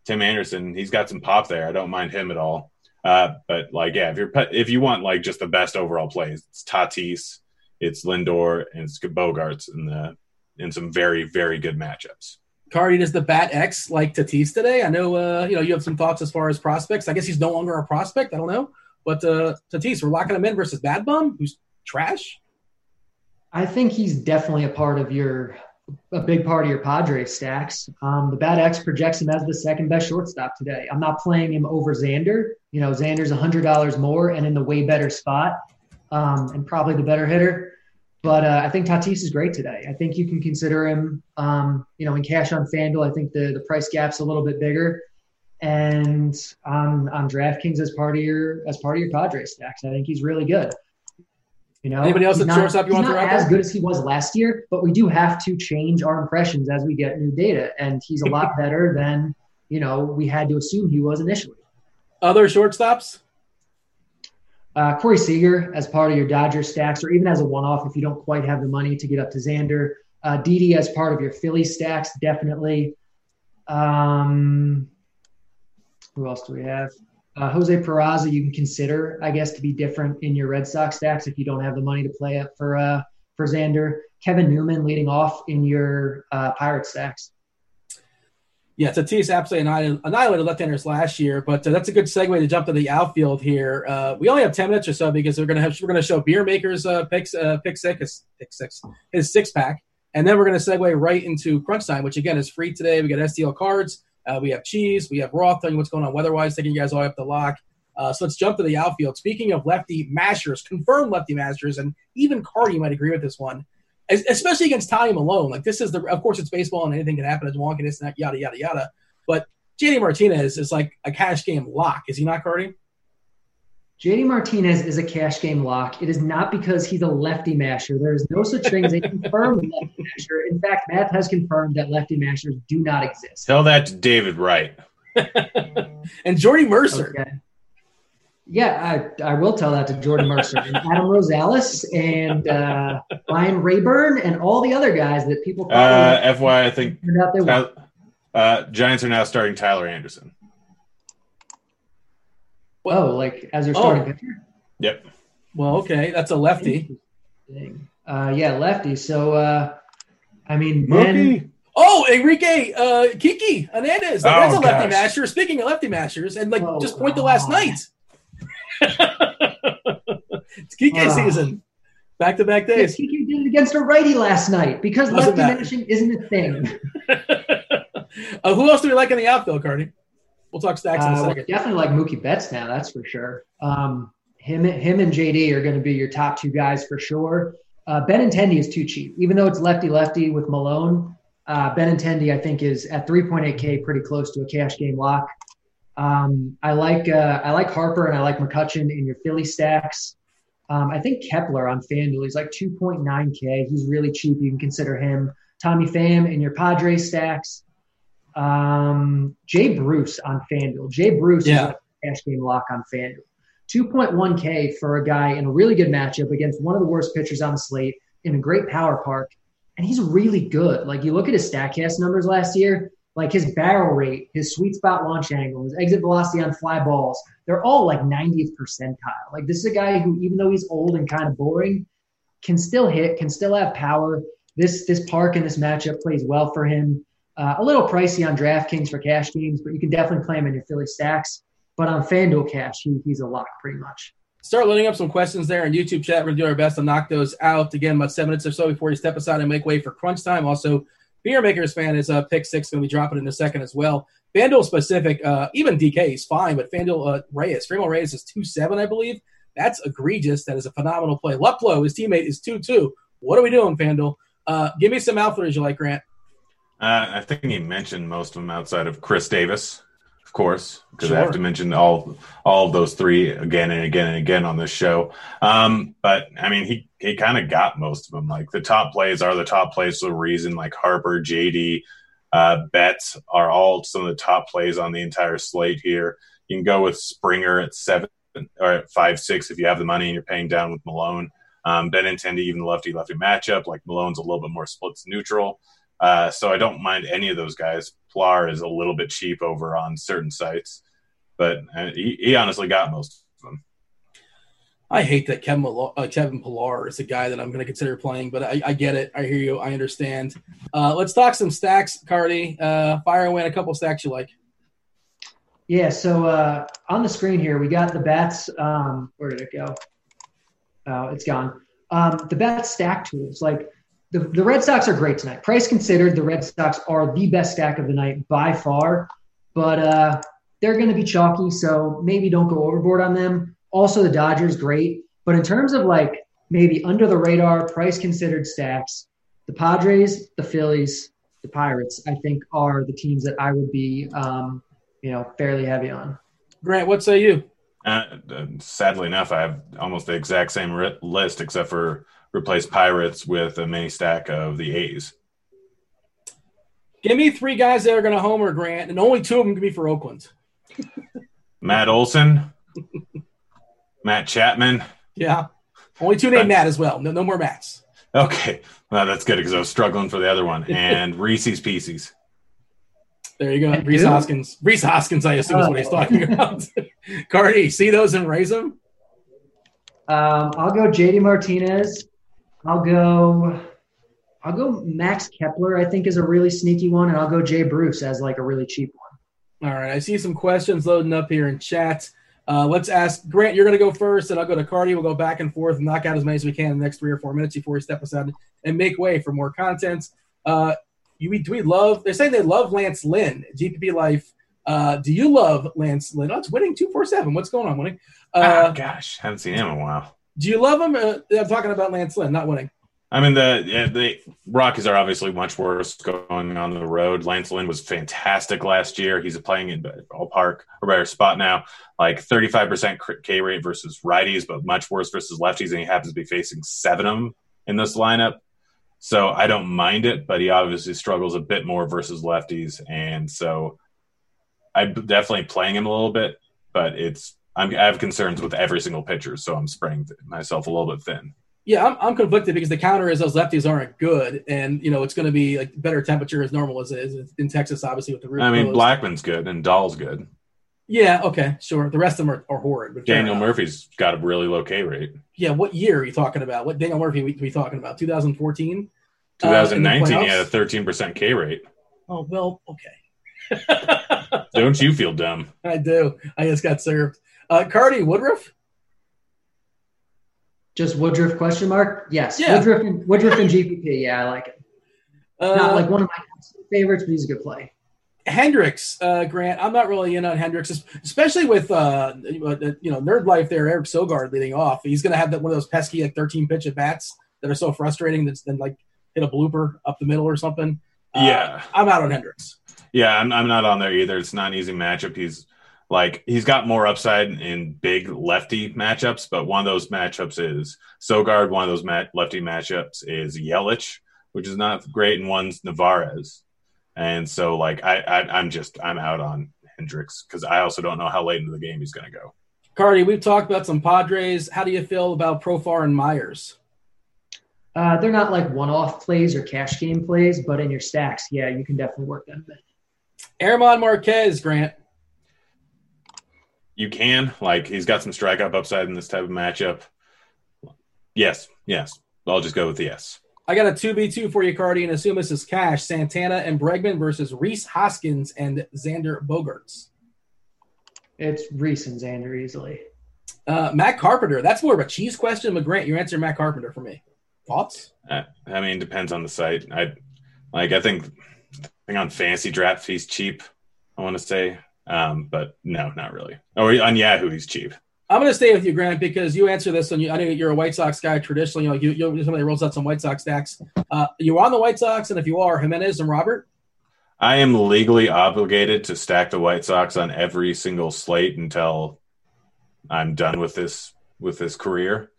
Tim Anderson, he's got some pop there. I don't mind him at all. Uh, but like, yeah, if you're if you want like just the best overall plays, it's Tatis, it's Lindor, and it's Bogaerts in the in some very very good matchups. Carty, does the Bat X like Tatis today? I know uh, you know you have some thoughts as far as prospects. I guess he's no longer a prospect. I don't know, but uh, Tatis, we're locking him in versus Bad Bum, who's trash. I think he's definitely a part of your a big part of your Padres stacks. Um, the Bat X projects him as the second best shortstop today. I'm not playing him over Xander. You know, Xander's hundred dollars more and in the way better spot, um, and probably the better hitter. But uh, I think Tatis is great today. I think you can consider him, um, you know, in cash on FanDuel. I think the the price gap's a little bit bigger, and on on DraftKings as part of your as part of your Padres stacks, I think he's really good. You know, anybody else at shortstop you want to throw out as good as he was last year, but we do have to change our impressions as we get new data, and he's a lot better than you know we had to assume he was initially. Other shortstops? Uh, Corey Seager as part of your Dodger stacks, or even as a one-off if you don't quite have the money to get up to Xander. Uh, Didi as part of your Philly stacks, definitely. Um, who else do we have? Uh, Jose Peraza, you can consider, I guess, to be different in your Red Sox stacks if you don't have the money to play it for uh, for Xander. Kevin Newman leading off in your uh, Pirate stacks. Yeah, Tatis absolutely annihilated left-handers last year, but uh, that's a good segue to jump to the outfield here. Uh, we only have ten minutes or so because we're gonna have we're gonna show Beer Maker's uh, picks uh, pick six pick six his six pack, and then we're gonna segue right into Crunch Time, which again is free today. We got STL cards, uh, we have cheese, we have Roth telling you what's going on weather-wise, taking you guys all up the lock. Uh, so let's jump to the outfield. Speaking of lefty mashers, confirmed lefty mashers, and even Carty might agree with this one especially against Tommy Milone. Like this is the, of course, it's baseball and anything can happen. It's wonkiness, yada yada yada. But JD Martinez is like a cash game lock. Is he not, Cardi? JD Martinez is a cash game lock. It is not because he's a lefty masher. There is no such thing as a confirmed lefty masher. In fact, math has confirmed that lefty mashers do not exist. Tell that to David Wright. and Jordy Mercer. Okay. Yeah, I, I will tell that to Jordan Mercer and Adam Rosales and uh, Ryan Raburn and all the other guys that people. Uh, FY, I think Tyler, uh, Giants are now starting Tyler Anderson. Oh, like as their starting oh. pitcher. Yep. Well, okay, that's a lefty. Uh, yeah, lefty. So, uh, I mean, then. Oh, Enrique uh, Kiki Hernandez. Like, oh, that's a lefty gosh. masher. Speaking of lefty mashers, and like oh, just point to last night it's Kiki uh, season. Back to back days. Kike did it against a righty last night because lefty mashing isn't a thing. uh, who else do we like in the outfield, Carty? We'll talk stacks in a uh, second. definitely like Mookie Betts now, that's for sure. Um, him, him and JD are going to be your top two guys for sure. Uh, Benintendi is too cheap, even though it's lefty lefty with Milone. Uh, Benintendi, I think, is at 3.8K, pretty close to a cash game lock. Um, I like uh, I like Harper and I like McCutchen in your Philly stacks. Um, I think Kepler on FanDuel he's like 2.9K. He's really cheap. You can consider him. Tommy Pham in your Padres stacks. Um, Jay Bruce on FanDuel. Jay Bruce yeah. is a cash game lock on FanDuel. 2.1K for a guy in a really good matchup against one of the worst pitchers on the slate in a great power park. And he's really good. Like you look at his StatCast numbers last year, like his barrel rate, his sweet spot launch angle, his exit velocity on fly balls, they're all like 90th percentile. Like this is a guy who, even though he's old and kind of boring, can still hit, can still have power. This this park and this matchup plays well for him. Uh, a little pricey on DraftKings for cash games, but you can definitely play him in your Philly stacks. But on FanDuel cash, he, he's a lock pretty much. Start loading up some questions there in YouTube chat. We're going to do our best to knock those out. Again, about seven minutes or so before you step aside and make way for crunch time. Also, Beer Makers fan is uh, pick six going to be dropping in a second as well. FanDuel specific, uh, even DK is fine, but FanDuel uh, Reyes, Franmil Reyes is two seven, I believe. That's egregious. That is a phenomenal play. Luplow, his teammate, is two two. What are we doing, FanDuel? Uh, give me some outfielders you like, Grant. Uh, I think he mentioned most of them outside of Khris Davis of course, because sure. I have to mention all all of those three again and again and again on this show. Um, but I mean, he he kind of got most of them. Like the top plays are the top plays for a reason. Like Harper, JD, uh, Betts are all some of the top plays on the entire slate here. You can go with Springer at seven or at five six if you have the money and you're paying down with Milone. Um, Benintendi, even the lefty lefty matchup, like Milone's a little bit more splits neutral. Uh, so I don't mind any of those guys. Pillar is a little bit cheap over on certain sites, but uh, he, he honestly got most of them. I hate that Kevin, uh, Kevin Pillar is a guy that I'm going to consider playing, but I, I, get it. I hear you. I understand. Uh, let's talk some stacks, Carty. Uh, fire away a couple stacks you like. Yeah, so uh, on the screen here, we got the bats. Um, where did it go? Oh, it's gone. Um, the bats stack tools. Like the, the Red Sox are great tonight. Price considered, the Red Sox are the best stack of the night by far, but uh, they're going to be chalky, so maybe don't go overboard on them. Also, the Dodgers, great. But in terms of like maybe under the radar, price considered stacks, the Padres, the Phillies, the Pirates, I think are the teams that I would be, um, you know, fairly heavy on. Grant, what say you? Uh, sadly enough, I have almost the exact same list, except for replace Pirates with a mini stack of the A's. Give me three guys that are going to homer Grant, and only two of them can be for Oakland. Matt Olson, Matt Chapman. Yeah. Only two named Matt as well. No, no more Matts. Okay. Well, that's good because I was struggling for the other one. And Reese's Pieces. There you go. Rhys Hoskins. Rhys Hoskins, I assume, is what he's talking about. Carty, see those and raise them? Um, I'll go JD Martinez. I'll go. I'll go Max Kepler. I think is a really sneaky one, and I'll go Jay Bruce as like a really cheap one. All right, I see some questions loading up here in chat. Uh, let's ask Grant. You're going to go first, and I'll go to Carty. We'll go back and forth and knock out as many as we can in the next three or four minutes before we step aside and make way for more content. Uh, you do we love? They're saying they love Lance Lynn, GPP Life. Uh, do you love Lance Lynn? Oh, it's winning two four seven. What's going on, winning? Uh, oh, gosh, haven't seen him in a while. Do you love him? Uh, I'm talking about Lance Lynn, not winning. I mean, the the Rockies are obviously much worse going on the road. Lance Lynn was fantastic last year. He's playing in ballpark or better spot now, like 35% K rate versus righties, but much worse versus lefties. And he happens to be facing seven of them in this lineup. So I don't mind it, but he obviously struggles a bit more versus lefties. And so I'm definitely playing him a little bit, but it's I'm, i have concerns with every single pitcher, so I'm spreading myself a little bit thin. Yeah, I'm, I'm conflicted because the counter is those lefties aren't good, and you know it's going to be like better temperature as normal as it is in Texas, obviously with the roof. I mean, closed. Blackmon's good and Dahl's good. Yeah, okay, sure. The rest of them are, are horrid. Daniel Murphy's got a really low K rate. Yeah, what year are you talking about? What Daniel Murphy we, we talking about? 2014. 2019, uh, he had a 13% K rate. Oh well, okay. Don't you feel dumb? I do. I just got served. Uh, Carty Woodruff. Just Woodruff question mark? Yes. Yeah. Woodruff and, Woodruff and GPP. Yeah, I like it. Uh, not like one of my favorites, but he's a good play. Hendricks, uh, Grant. I'm not really in on Hendricks, especially with uh, you know Nerd Life there. Eric Sogard leading off. He's going to have that one of those pesky like 13 pitch at bats that are so frustrating that's then like hit a blooper up the middle or something. Uh, yeah, I'm out on Hendricks. Yeah, I'm, I'm not on there either. It's not an easy matchup. He's like he's got more upside in big lefty matchups, but one of those matchups is Sogard. One of those mat- lefty matchups is Yelich, which is not great, and one's Narvaez. And so, like, I, I am just I'm out on Hendricks because I also don't know how late into the game he's going to go. Carty, we've talked about some Padres. How do you feel about Profar and Myers? Uh, they're not like one-off plays or cash game plays, but in your stacks, yeah, you can definitely work them in. Marquez, Grant you can. Like he's got some strikeout upside in this type of matchup. Yes, yes. I'll just go with the yes. I got a 2v2 for you, Carty, and assume this is cash. Santana and Bregman versus Rhys Hoskins and Xander Bogaerts. It's Rhys and Xander easily. Uh, Matt Carpenter. That's more of a cheese question, but Grant, you answer Matt Carpenter for me. Thoughts? Uh, I mean, depends on the site. I like. I think, I think on FantasyDraft he's cheap. I want to say um, but no, not really. Or oh, on Yahoo, he's cheap. I'm going to stay with you, Grant, because you answer this, and you, I know you're a White Sox guy traditionally. You know, you, you're somebody rolls out some White Sox stacks. Uh, you on the White Sox, and if you are, Jimenez and Robert. I am legally obligated to stack the White Sox on every single slate until I'm done with this with this career.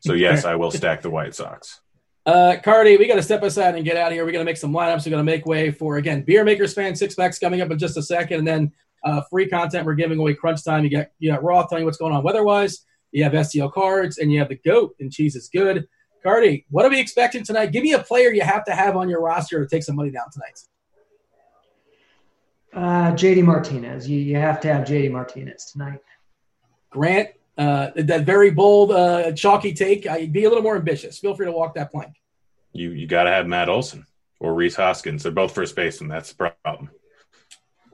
So yes, I will stack the White Sox. Uh, Carty, we got to step aside and get out of here. We're going to make some lineups. We're going to make way for again beer makers fan six packs coming up in just a second, and then uh, free content. We're giving away crunch time. You got you got Roth telling you what's going on weather-wise. you have STL cards, and you have the GOAT, and cheese is good. Carty, what are we expecting tonight? Give me a player you have to have on your roster to take some money down tonight. Uh, JD Martinez. You, you have to have JD Martinez tonight. Grant, uh, that very bold, uh, chalky take. I'd be a little more ambitious. Feel free to walk that plank. You you got to have Matt Olson or Rhys Hoskins. They're both first basemen. That's the problem.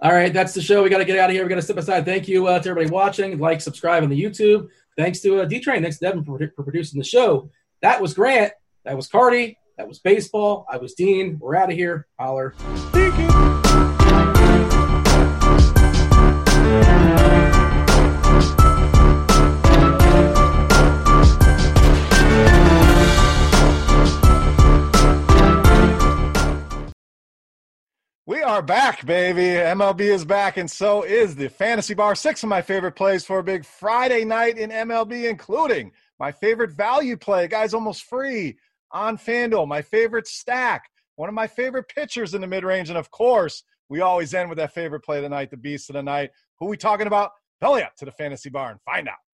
All right, that's the show. We got to get out of here. We got to step aside. Thank you uh, to everybody watching. Like, subscribe on the YouTube. Thanks to uh, D Train. Thanks Devin for, for producing the show. That was Grant. That was Carty. That was baseball. I was Dean. We're out of here. Holler. We are back, baby. MLB is back, and so is the Fantasy Bar. Six of my favorite plays for a big Friday night in MLB, including my favorite value play, guys, almost free on FanDuel, my favorite stack, one of my favorite pitchers in the mid range, and of course, we always end with that favorite play tonight, the beast of the night. Who we talking about? Belly up to the Fantasy Bar and find out.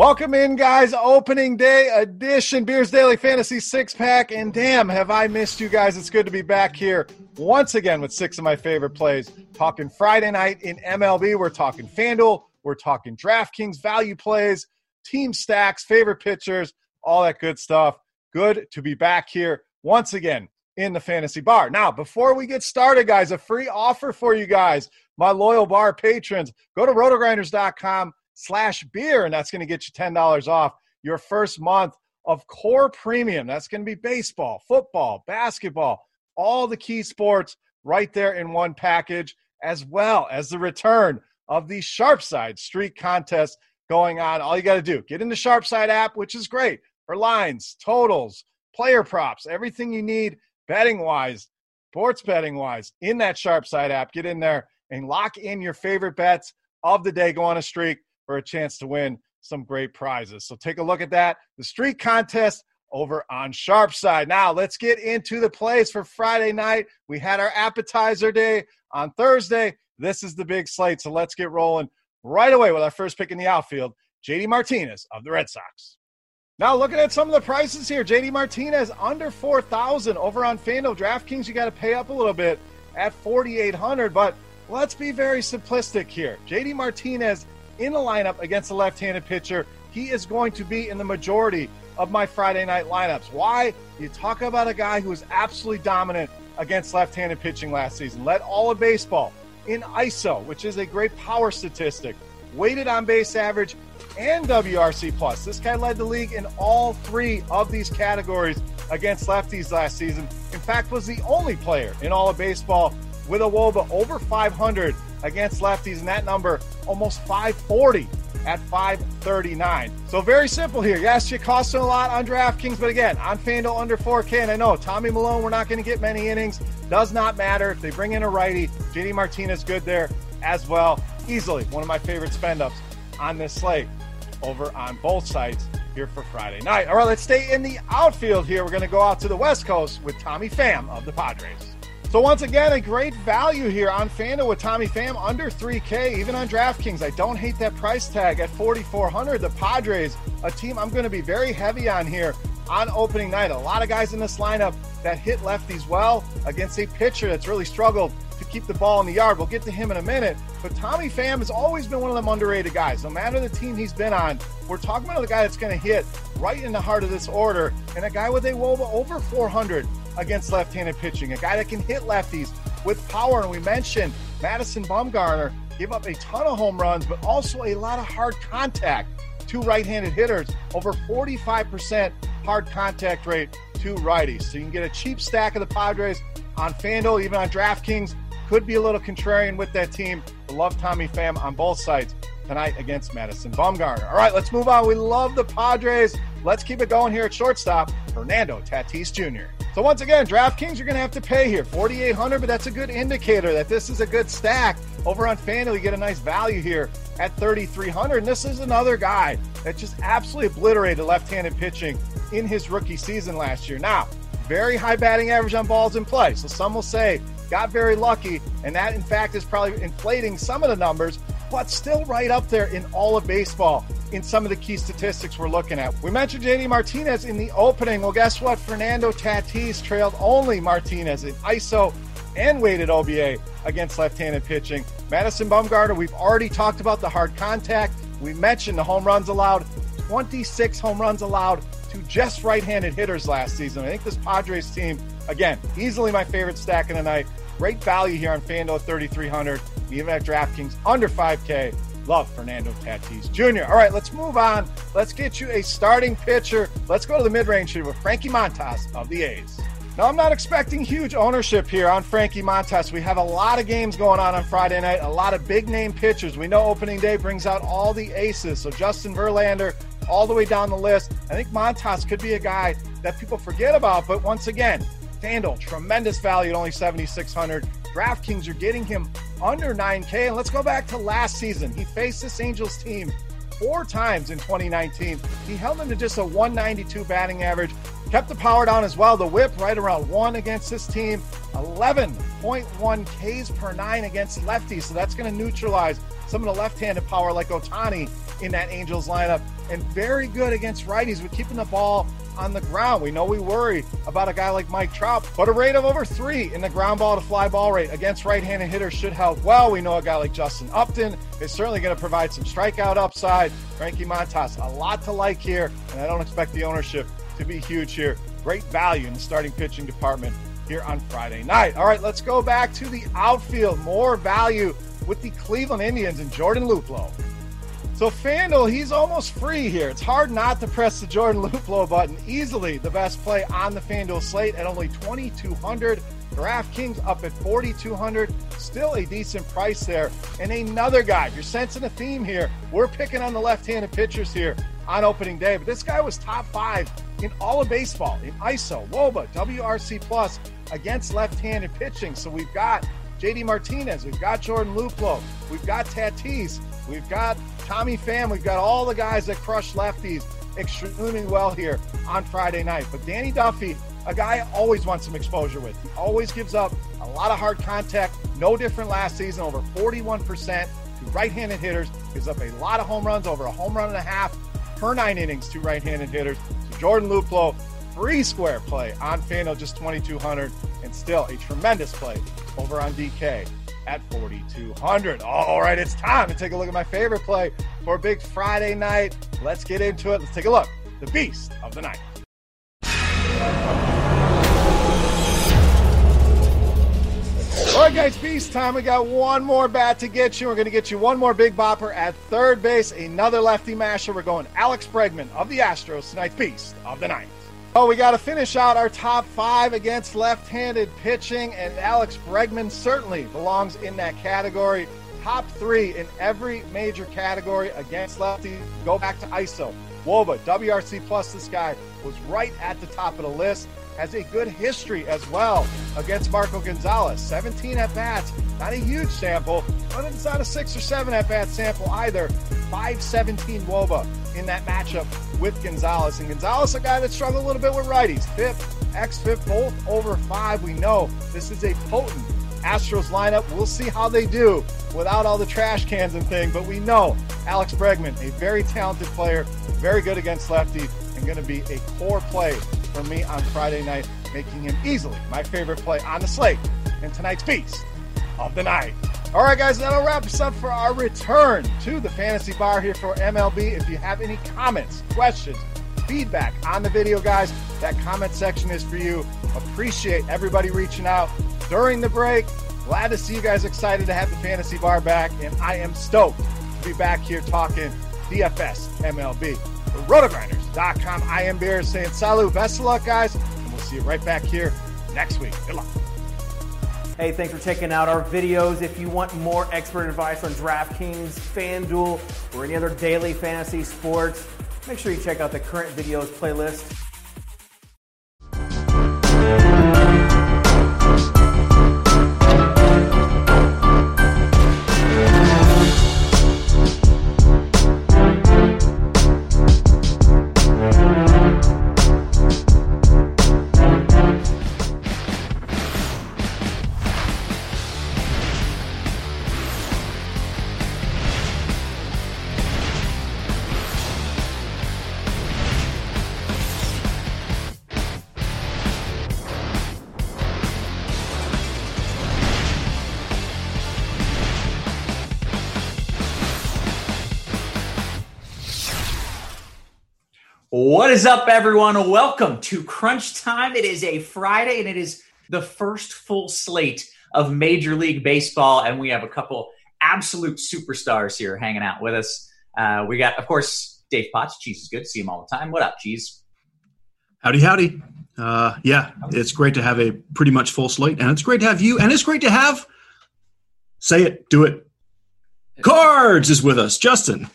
Welcome in, guys. Opening day edition Beers Daily Fantasy Six Pack. And damn, have I missed you guys. It's good to be back here once again with six of my favorite plays. Talking Friday night in MLB. We're talking FanDuel. We're talking DraftKings value plays, team stacks, favorite pitchers, all that good stuff. Good to be back here once again in the fantasy bar. Now, before we get started, guys, a free offer for you guys, my loyal bar patrons. Go to rotogrinders.com slash beer, and that's going to get you $10 off your first month of core premium. That's going to be baseball, football, basketball, all the key sports right there in one package, as well as the return of the Sharpside Streak contest going on. All you got to do, get in the Sharpside app, which is great for lines, totals, player props, everything you need betting wise, sports betting wise, in that Sharpside app. Get in there and lock in your favorite bets of the day. Go on a streak for a chance to win some great prizes. So take a look at that. The street contest over on Sharpside. Now let's get into the plays for Friday night. We had our appetizer day on Thursday. This is the big slate. So let's get rolling right away with our first pick in the outfield, JD Martinez of the Red Sox. Now looking at some of the prices here, JD Martinez under 4,000 over on FanDuel. DraftKings, you got to pay up a little bit at 4,800, but let's be very simplistic here. JD Martinez in the lineup against a left handed pitcher, he is going to be in the majority of my Friday night lineups. Why? You talk about a guy who was absolutely dominant against left handed pitching last season, led all of baseball in ISO, which is a great power statistic, weighted on base average, and WRC plus. This guy led the league in all three of these categories against lefties last season. In fact, was the only player in all of baseball with a WOBA over 500 against lefties, and that number almost 540 at 539. So very simple here. Yes, it costs a lot on DraftKings, but again, on FanDuel under 4K, and I know Tommy Milone, we're not going to get many innings. Does not matter. If they bring in a righty, JD Martinez good there as well. Easily one of my favorite spend ups on this slate over on both sides here for Friday night. All right, let's stay in the outfield here. We're going to go out to the West Coast with Tommy Pham of the Padres. So once again, a great value here on FanDuel with Tommy Pham under 3K, even on DraftKings. I don't hate that price tag at 4,400. The Padres, a team I'm going to be very heavy on here on opening night. A lot of guys in this lineup that hit lefties well against a pitcher that's really struggled to keep the ball in the yard. We'll get to him in a minute. But Tommy Pham has always been one of them underrated guys. No matter the team he's been on, we're talking about a guy that's going to hit right in the heart of this order and a guy with a WOBA over 400 against left-handed pitching, a guy that can hit lefties with power. And we mentioned Madison Bumgarner gave up a ton of home runs, but also a lot of hard contact to right-handed hitters. Over 45% hard contact rate to righties. So you can get a cheap stack of the Padres on FanDuel, even on DraftKings. Could be a little contrarian with that team. I love Tommy Pham on both sides tonight against Madison Bumgarner. All right, let's move on. We love the Padres. Let's keep it going here at shortstop. Fernando Tatis Jr. So once again, DraftKings, you're going to have to pay here, 4,800, but that's a good indicator that this is a good stack. Over on FanDuel, you get a nice value here at 3,300. And this is another guy that just absolutely obliterated left-handed pitching in his rookie season last year. Now, very high batting average on balls in play. So some will say got very lucky, and that in fact is probably inflating some of the numbers, but still right up there in all of baseball in some of the key statistics we're looking at. We mentioned JD Martinez in the opening. Well, guess what? Fernando Tatis trailed only Martinez in ISO and weighted OBA against left handed pitching. Madison Bumgarner, we've already talked about the hard contact. We mentioned the home runs allowed, 26 home runs allowed to just right handed hitters last season. I think this Padres team, again, easily my favorite stack of the night. Great value here on FanDuel at 3,300, even at DraftKings under 5K. Love Fernando Tatis Jr. All right, let's move on. Let's get you a starting pitcher. Let's go to the mid range here with Frankie Montas of the A's. Now, I'm not expecting huge ownership here on Frankie Montas. We have a lot of games going on on Friday night, a lot of big name pitchers. We know opening day brings out all the aces. So, Justin Verlander, all the way down the list. I think Montas could be a guy that people forget about. But once again, FanDuel, tremendous value at only 7,600. DraftKings, you're getting him under 9K. And let's go back to last season. He faced this Angels team four times in 2019. He held them to just a 192 batting average, kept the power down as well. The whip right around one against this team, 11.1 Ks per nine against lefties. So that's going to neutralize some of the left handed power like Ohtani in that Angels lineup. And very good against righties with keeping the ball on the ground. We know we worry about a guy like Mike Trout, but a rate of over three in the ground ball to fly ball rate against right handed hitters should help well. We know a guy like Justin Upton is certainly going to provide some strikeout upside. Frankie Montas, a lot to like here, and I don't expect the ownership to be huge here. Great value in the starting pitching department here on Friday night. All right, let's go back to the outfield. More value with the Cleveland Indians and Jordan Luplow. So FanDuel, he's almost free here. It's hard not to press the Jordan Luplow button. Easily the best play on the FanDuel slate at only 2,200. DraftKings up at 4,200. Still a decent price there. And another guy, you're sensing a theme here, we're picking on the left-handed pitchers here on opening day. But this guy was top five in all of baseball in ISO, WOBA, WRC plus against left-handed pitching. So we've got JD Martinez, we've got Jordan Luplow, we've got Tatis, we've got Tommy Pham. We've got all the guys that crush lefties extremely well here on Friday night. But Danny Duffy, a guy I always wants some exposure with. He always gives up a lot of hard contact. No different last season, over 41% to right-handed hitters. Gives up a lot of home runs, over a home run and a half per nine innings to right-handed hitters. So Jordan Luplow, free square play on FanDuel, just 2,200, and still a tremendous play over on DK at 4,200. All right, it's time to take a look at my favorite play for a big Friday night. Let's get into it. Let's take a look. The beast of the night. All right, guys, beast time. We got one more bat to get you. We're going to get you one more big bopper at third base. Another lefty masher. We're going Alex Bregman of the Astros tonight's beast of the night. Oh, we got to finish out our top five against left handed pitching, and Alex Bregman certainly belongs in that category. Top three in every major category against lefty. Go back to ISO, WOBA, WRC Plus. This guy was right at the top of the list. Has a good history as well against Marco Gonzalez. 17 at bats, not a huge sample, but it's not a six or seven at bat sample either. 517 WOBA in that matchup with Gonzalez. And Gonzalez, a guy that struggled a little bit with righties. FIP, XFIP, both over five. We know this is a potent Astros lineup. We'll see how they do without all the trash cans and thing. But we know Alex Bregman, a very talented player, very good against lefty, and going to be a core play for me on Friday night, making him easily my favorite play on the slate in tonight's Beast of the Night. All right, guys, that'll wrap us up for our return to the Fantasy Bar here for MLB. If you have any comments, questions, feedback on the video, guys, that comment section is for you. Appreciate everybody reaching out during the break. Glad to see you guys excited to have the Fantasy Bar back, and I am stoked to be back here talking DFS MLB. Rotogrinders.com. I am Bears saying salut, best of luck, guys, and we'll see you right back here next week. Good luck. Hey, thanks for checking out our videos. If you want more expert advice on DraftKings, FanDuel, or any other daily fantasy sports, make sure you check out the current videos playlist. Is up, everyone? Welcome to Crunch Time. It is a Friday and it is the first full slate of Major League Baseball. And we have a couple absolute superstars here hanging out with us. Uh, we got, of course, Dave Potts. Cheese is good. See him all the time. What up, Cheese? Howdy, howdy. Uh, yeah, it's great to have a pretty much full slate, and it's great to have you, and it's great to have. Say it, do it. Cards is with us, Justin.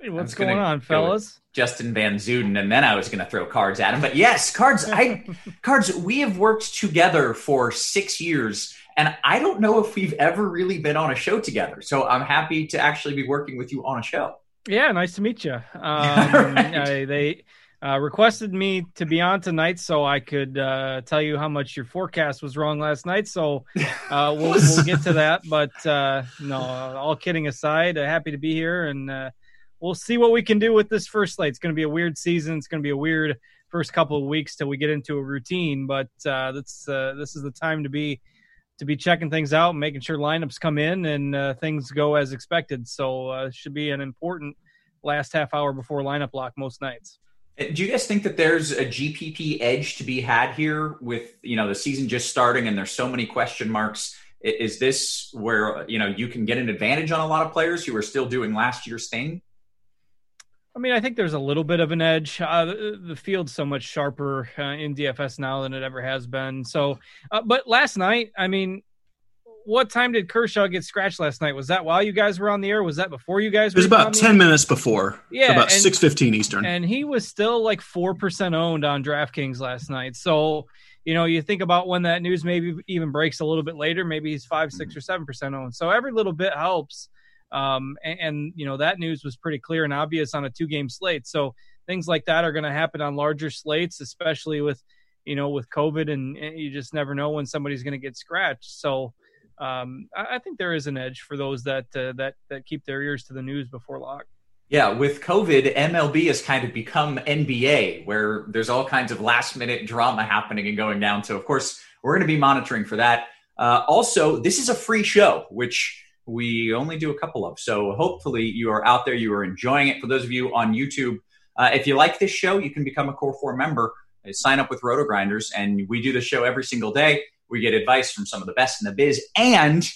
Hey, what's going on, fellas? Justin Van Zuiden, and then I was going to throw cards at him. But yes, cards. I cards. We have worked together for six years, and I don't know if we've ever really been on a show together. So I'm happy to actually be working with you on a show. Yeah, nice to meet you. Um, right. I, they uh, requested me to be on tonight so I could uh, tell you how much your forecast was wrong last night. So uh, we'll, we'll, get to that. But uh, no, all kidding aside, uh, happy to be here, and uh, we'll see what we can do with this first slate. It's going to be a weird season. It's going to be a weird first couple of weeks till we get into a routine. But uh, that's uh, this is the time to be to be checking things out, making sure lineups come in and uh, things go as expected. So it should be an important last half hour before lineup lock most nights. Uh, do you guys think that there's a GPP edge to be had here with you know the season just starting and there's so many question marks? Is this where you know you can get an advantage on a lot of players who are still doing last year's thing? I mean, I think there's a little bit of an edge. Uh, the, the, field's so much sharper uh, in DFS now than it ever has been. So, uh, but last night, I mean, what time did Kershaw get scratched last night? Was that while you guys were on the air? Was that before you guys? It was about ten minutes before. Yeah, about six fifteen Eastern. And he was still like four percent owned on DraftKings last night. So you know, you think about when that news maybe even breaks a little bit later. Maybe he's five, six, or seven percent owned. So every little bit helps. Um, and, and you know that news was pretty clear and obvious on a two-game slate. So things like that are going to happen on larger slates, especially with you know with COVID, and, and you just never know when somebody's going to get scratched. So um, I, I, think there is an edge for those that uh, that that keep their ears to the news before lock. Yeah, with COVID, MLB has kind of become NBA, where there's all kinds of last minute drama happening and going down. So, of course, we're going to be monitoring for that. Uh, also, this is a free show, which we only do a couple of. So, hopefully, you are out there, you are enjoying it. For those of you on YouTube, uh, if you like this show, you can become a Core 4 member. Sign up with RotoGrinders, and we do the show every single day. We get advice from some of the best in the biz, and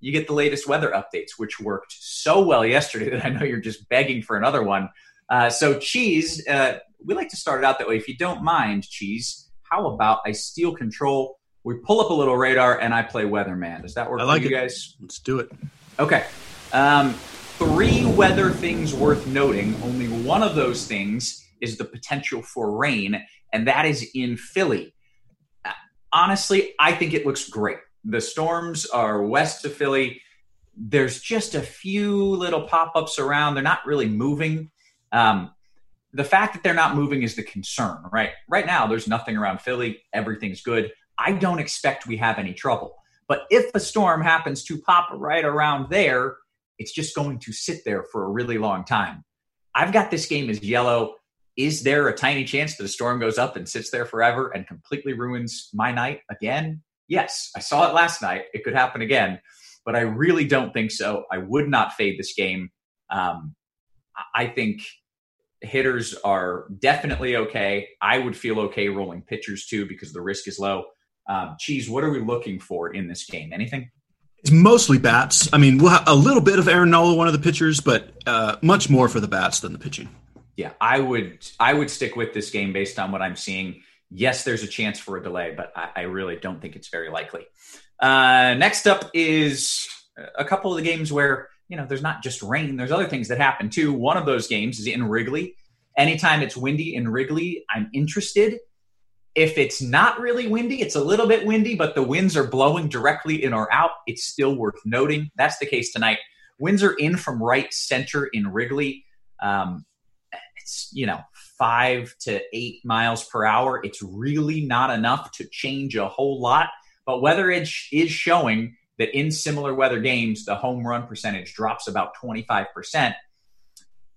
you get the latest weather updates, which worked so well yesterday that I know you're just begging for another one. Uh, so, Cheese, uh, we like to start it out that way. If you don't mind, Cheese, how about I steal control? We pull up a little radar and I play Weatherman. Does that work I like for you it. guys? Let's do it. Okay. Um, three weather things worth noting. Only one of those things is the potential for rain, and that is in Philly honestly, I think it looks great. The storms are west of Philly. There's just a few little pop ups around. They're not really moving. Um, the fact that they're not moving is the concern, right? Right now, there's nothing around Philly. Everything's good. I don't expect we have any trouble. But if a storm happens to pop right around there, it's just going to sit there for a really long time. I've got this game as yellow is there a tiny chance that a storm goes up and sits there forever and completely ruins my night again? Yes, I saw it last night. It could happen again, but I really don't think so. I would not fade this game. Um, I think hitters are definitely okay. I would feel okay rolling pitchers too because the risk is low. Um, Cheese, what are we looking for in this game? Anything? It's mostly bats. I mean, we'll have a little bit of Aaron Nola, one of the pitchers, but uh, much more for the bats than the pitching yeah, I would I would stick with this game based on what I'm seeing. Yes, there's a chance for a delay, but I, I really don't think it's very likely. Uh, next up is a couple of the games where you know there's not just rain; there's other things that happen too. One of those games is in Wrigley. Anytime it's windy in Wrigley, I'm interested. If it's not really windy, it's a little bit windy, but the winds are blowing directly in or out. It's still worth noting. That's the case tonight. Winds are in from right center in Wrigley. Um, it's, you know, five to eight miles per hour. It's really not enough to change a whole lot. But Weather Edge is showing that in similar weather games, the home run percentage drops about 25%.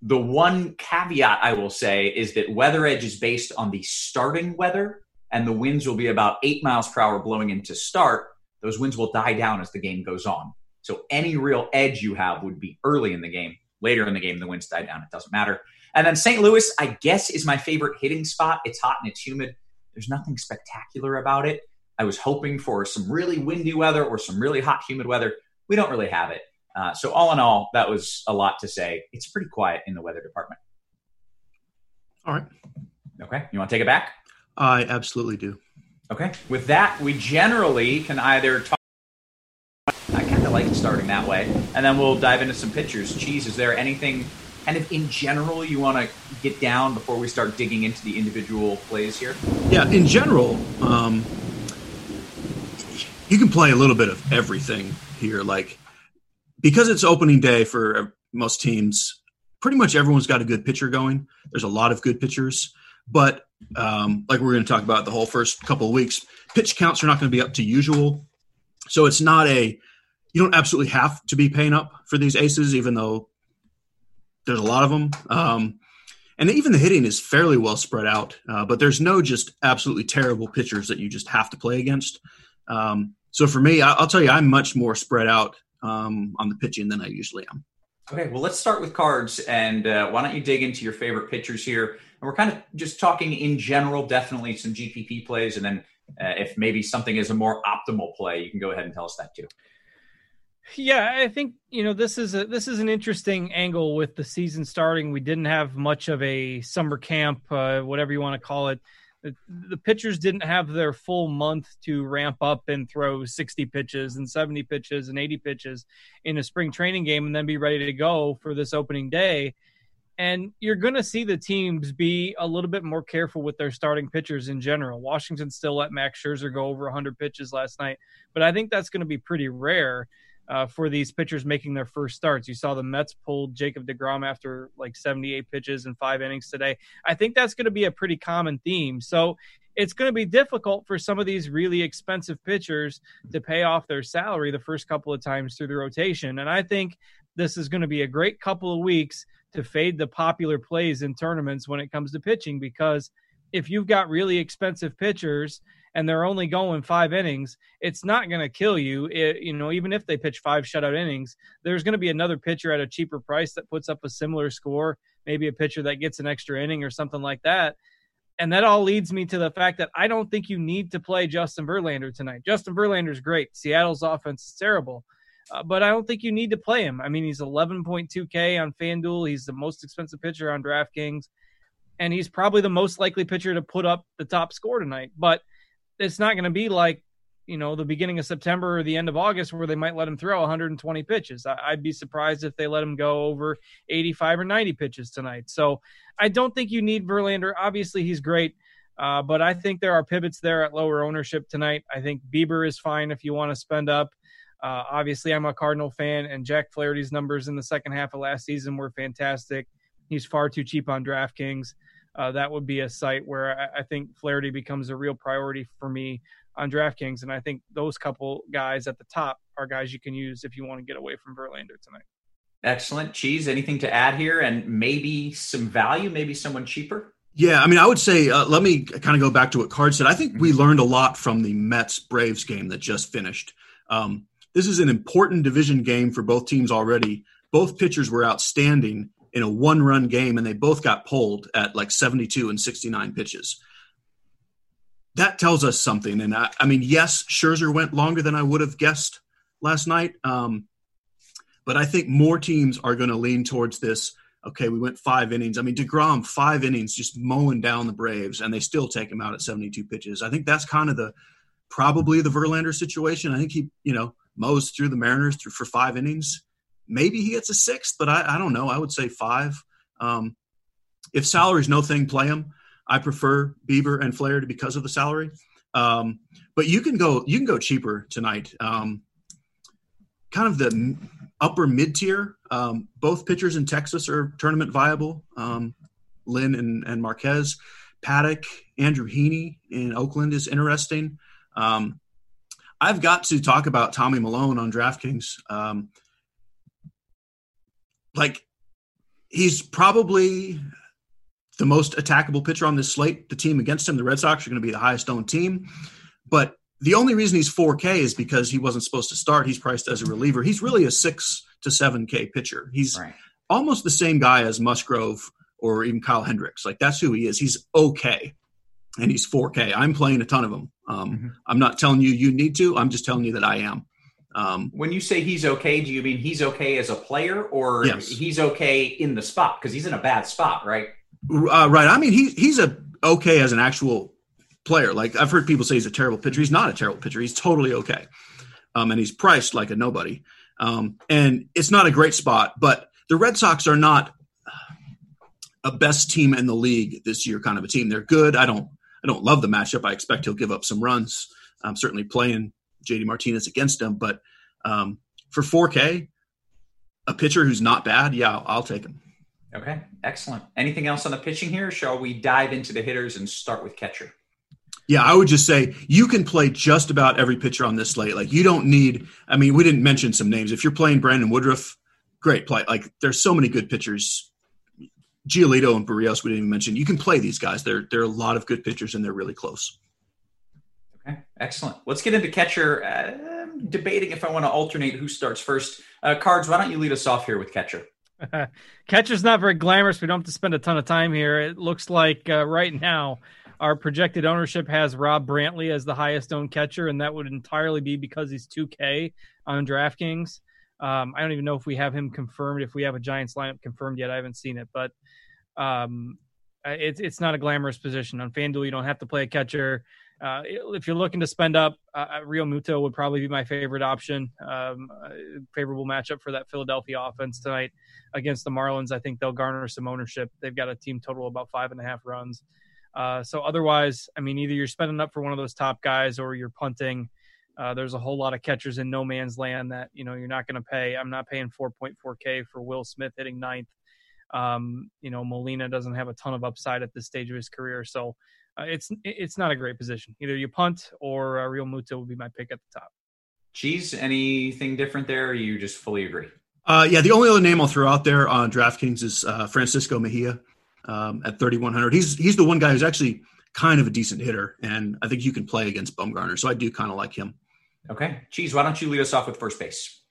The one caveat I will say is that Weather Edge is based on the starting weather, and the winds will be about eight miles per hour blowing into start. Those winds will die down as the game goes on. So any real edge you have would be early in the game. Later in the game, the winds die down. It doesn't matter. And then St. Louis, I guess, is my favorite hitting spot. It's hot and it's humid. There's nothing spectacular about it. I was hoping for some really windy weather or some really hot, humid weather. We don't really have it. Uh, so, all in all, that was a lot to say. It's pretty quiet in the weather department. All right. Okay. You want to take it back? I absolutely do. Okay. With that, we generally can either talk. I kind of like starting that way. And then we'll dive into some pictures. Cheese, is there anything kind of in general you want to get down before we start digging into the individual plays here? Yeah, in general, um, you can play a little bit of everything here. Like, because it's opening day for most teams, pretty much everyone's got a good pitcher going. There's a lot of good pitchers. But um, like we're going to talk about the whole first couple of weeks, pitch counts are not going to be up to usual. So it's not a, you don't absolutely have to be paying up for these aces, even though there's a lot of them. Um, and even the hitting is fairly well spread out, uh, but there's no just absolutely terrible pitchers that you just have to play against. Um, so for me, I'll tell you, I'm much more spread out um, on the pitching than I usually am. Okay, well, let's start with cards. And uh, why don't you dig into your favorite pitchers here? And we're kind of just talking in general, definitely some GPP plays. And then uh, if maybe something is a more optimal play, you can go ahead and tell us that too. Yeah, I think you know this is a this is an interesting angle with the season starting. We didn't have much of a summer camp, uh, whatever you want to call it. The, the pitchers didn't have their full month to ramp up and throw 60 pitches and 70 pitches and 80 pitches in a spring training game and then be ready to go for this opening day. And you're going to see the teams be a little bit more careful with their starting pitchers in general. Washington still let Max Scherzer go over 100 pitches last night, but I think that's going to be pretty rare uh, for these pitchers making their first starts. You saw the Mets pulled Jacob DeGrom after like 78 pitches and five innings today. I think that's going to be a pretty common theme. So it's going to be difficult for some of these really expensive pitchers to pay off their salary the first couple of times through the rotation. And I think this is going to be a great couple of weeks to fade the popular plays in tournaments when it comes to pitching because if you've got really expensive pitchers and they're only going five innings, it's not going to kill you. It, you know, even if they pitch five shutout innings, there's going to be another pitcher at a cheaper price that puts up a similar score, maybe a pitcher that gets an extra inning or something like that. And that all leads me to the fact that I don't think you need to play Justin Verlander tonight. Justin Verlander's great. Seattle's offense is terrible. Uh, but I don't think you need to play him. I mean, he's 11.2K on FanDuel. He's the most expensive pitcher on DraftKings, and he's probably the most likely pitcher to put up the top score tonight. But it's not going to be like, you know, the beginning of September or the end of August where they might let him throw 120 pitches. I, would be surprised if they let him go over 85 or 90 pitches tonight. So I don't think you need Verlander. Obviously, he's great. Uh, but I think there are pivots there at lower ownership tonight. I think Bieber is fine if you want to spend up. Uh, obviously, I'm a Cardinal fan, and Jack Flaherty's numbers in the second half of last season were fantastic. He's far too cheap on DraftKings. Uh, that would be a site where I, I, think Flaherty becomes a real priority for me on DraftKings, and I think those couple guys at the top are guys you can use if you want to get away from Verlander tonight. Excellent, cheese. Anything to add here, and maybe some value, maybe someone cheaper. Yeah, I mean, I would say uh, let me kind of go back to what Card said. I think we learned a lot from the Mets Braves game that just finished. Um, this is an important division game for both teams already. Both pitchers were outstanding in a one run game, and they both got pulled at like 72 and 69 pitches. That tells us something. And I, I mean, yes, Scherzer went longer than I would have guessed last night. Um, but I think more teams are going to lean towards this. Okay, we went five innings. I mean, DeGrom, five innings, just mowing down the Braves, and they still take him out at 72 pitches. I think that's kind of the probably the Verlander situation. I think he, you know, mows through the Mariners through for five innings. Maybe he gets a sixth, but I, I don't know. I would say five. Um, if salary's no thing, play him. I prefer Bieber and Flaherty because of the salary. Um, but you can go you can go cheaper tonight. Um, kind of the upper mid tier. Um, both pitchers in Texas are tournament viable. Um, Lynn and, and Marquez, Paddock, Andrew Heaney in Oakland is interesting. Um, I've got to talk about Tommy Milone on DraftKings. Um, like, he's probably the most attackable pitcher on this slate. The team against him, the Red Sox, are going to be the highest owned team. But the only reason he's 4K is because he wasn't supposed to start. He's priced as a reliever. He's really a six to 7K pitcher. He's right. almost the same guy as Musgrove or even Kyle Hendricks. Like that's who he is. He's okay, and he's 4K. I'm playing a ton of them. Um, mm-hmm. I'm not telling you you need to. I'm just telling you that I am. Um, when you say he's okay, do you mean he's okay as a player, or yes. he's okay in the spot because he's in a bad spot, right? Uh, right. I mean, he he's a okay as an actual player. Like I've heard people say he's a terrible pitcher. He's not a terrible pitcher. He's totally okay, um, and he's priced like a nobody. Um, and it's not a great spot, but the Red Sox are not a best team in the league this year. Kind of a team. They're good. I don't I don't love the matchup. I expect he'll give up some runs. I'm certainly playing JD Martinez against him, but um, for 4K, a pitcher who's not bad, yeah, I'll take him. Okay, excellent. Anything else on the pitching here? Shall we dive into the hitters and start with catcher? Yeah, I would just say you can play just about every pitcher on this slate. Like you don't need. I mean, we didn't mention some names. If you're playing Brandon Woodruff, great play. Like there's so many good pitchers. Giolito and Berrios, we didn't even mention. You can play these guys. There, there are a lot of good pitchers, and they're really close. Okay, excellent. Let's get into catcher. Uh, debating if I want to alternate who starts first. Uh, Cards, why don't you lead us off here with catcher? Catcher's not very glamorous. We don't have to spend a ton of time here. It looks like uh, right now our projected ownership has Rob Brantley as the highest owned catcher, and that would entirely be because he's 2K on DraftKings. Um, I don't even know if we have him confirmed, if we have a Giants lineup confirmed yet. I haven't seen it, but um, it's it's not a glamorous position on FanDuel. You don't have to play a catcher. Uh, if you're looking to spend up, uh, uh Realmuto would probably be my favorite option. Um, uh, favorable matchup for that Philadelphia offense tonight against the Marlins. I think they'll garner some ownership. They've got a team total about five and a half runs. Uh, so otherwise, I mean, either you're spending up for one of those top guys or you're punting. Uh, there's a whole lot of catchers in no man's land that you know you're not going to pay. I'm not paying 4.4k for Will Smith hitting ninth. Um, you know, Molina doesn't have a ton of upside at this stage of his career, so uh, it's it's not a great position. Either you punt or uh, Realmuto would be my pick at the top. Cheese, anything different there? you just fully agree? Uh, yeah, the only other name I'll throw out there on DraftKings is uh, Francisco Mejia um, at 3,100. He's he's the one guy who's actually kind of a decent hitter, and I think you can play against Bumgarner. So I do kind of like him. Okay, Cheese, why don't you lead us off with first base?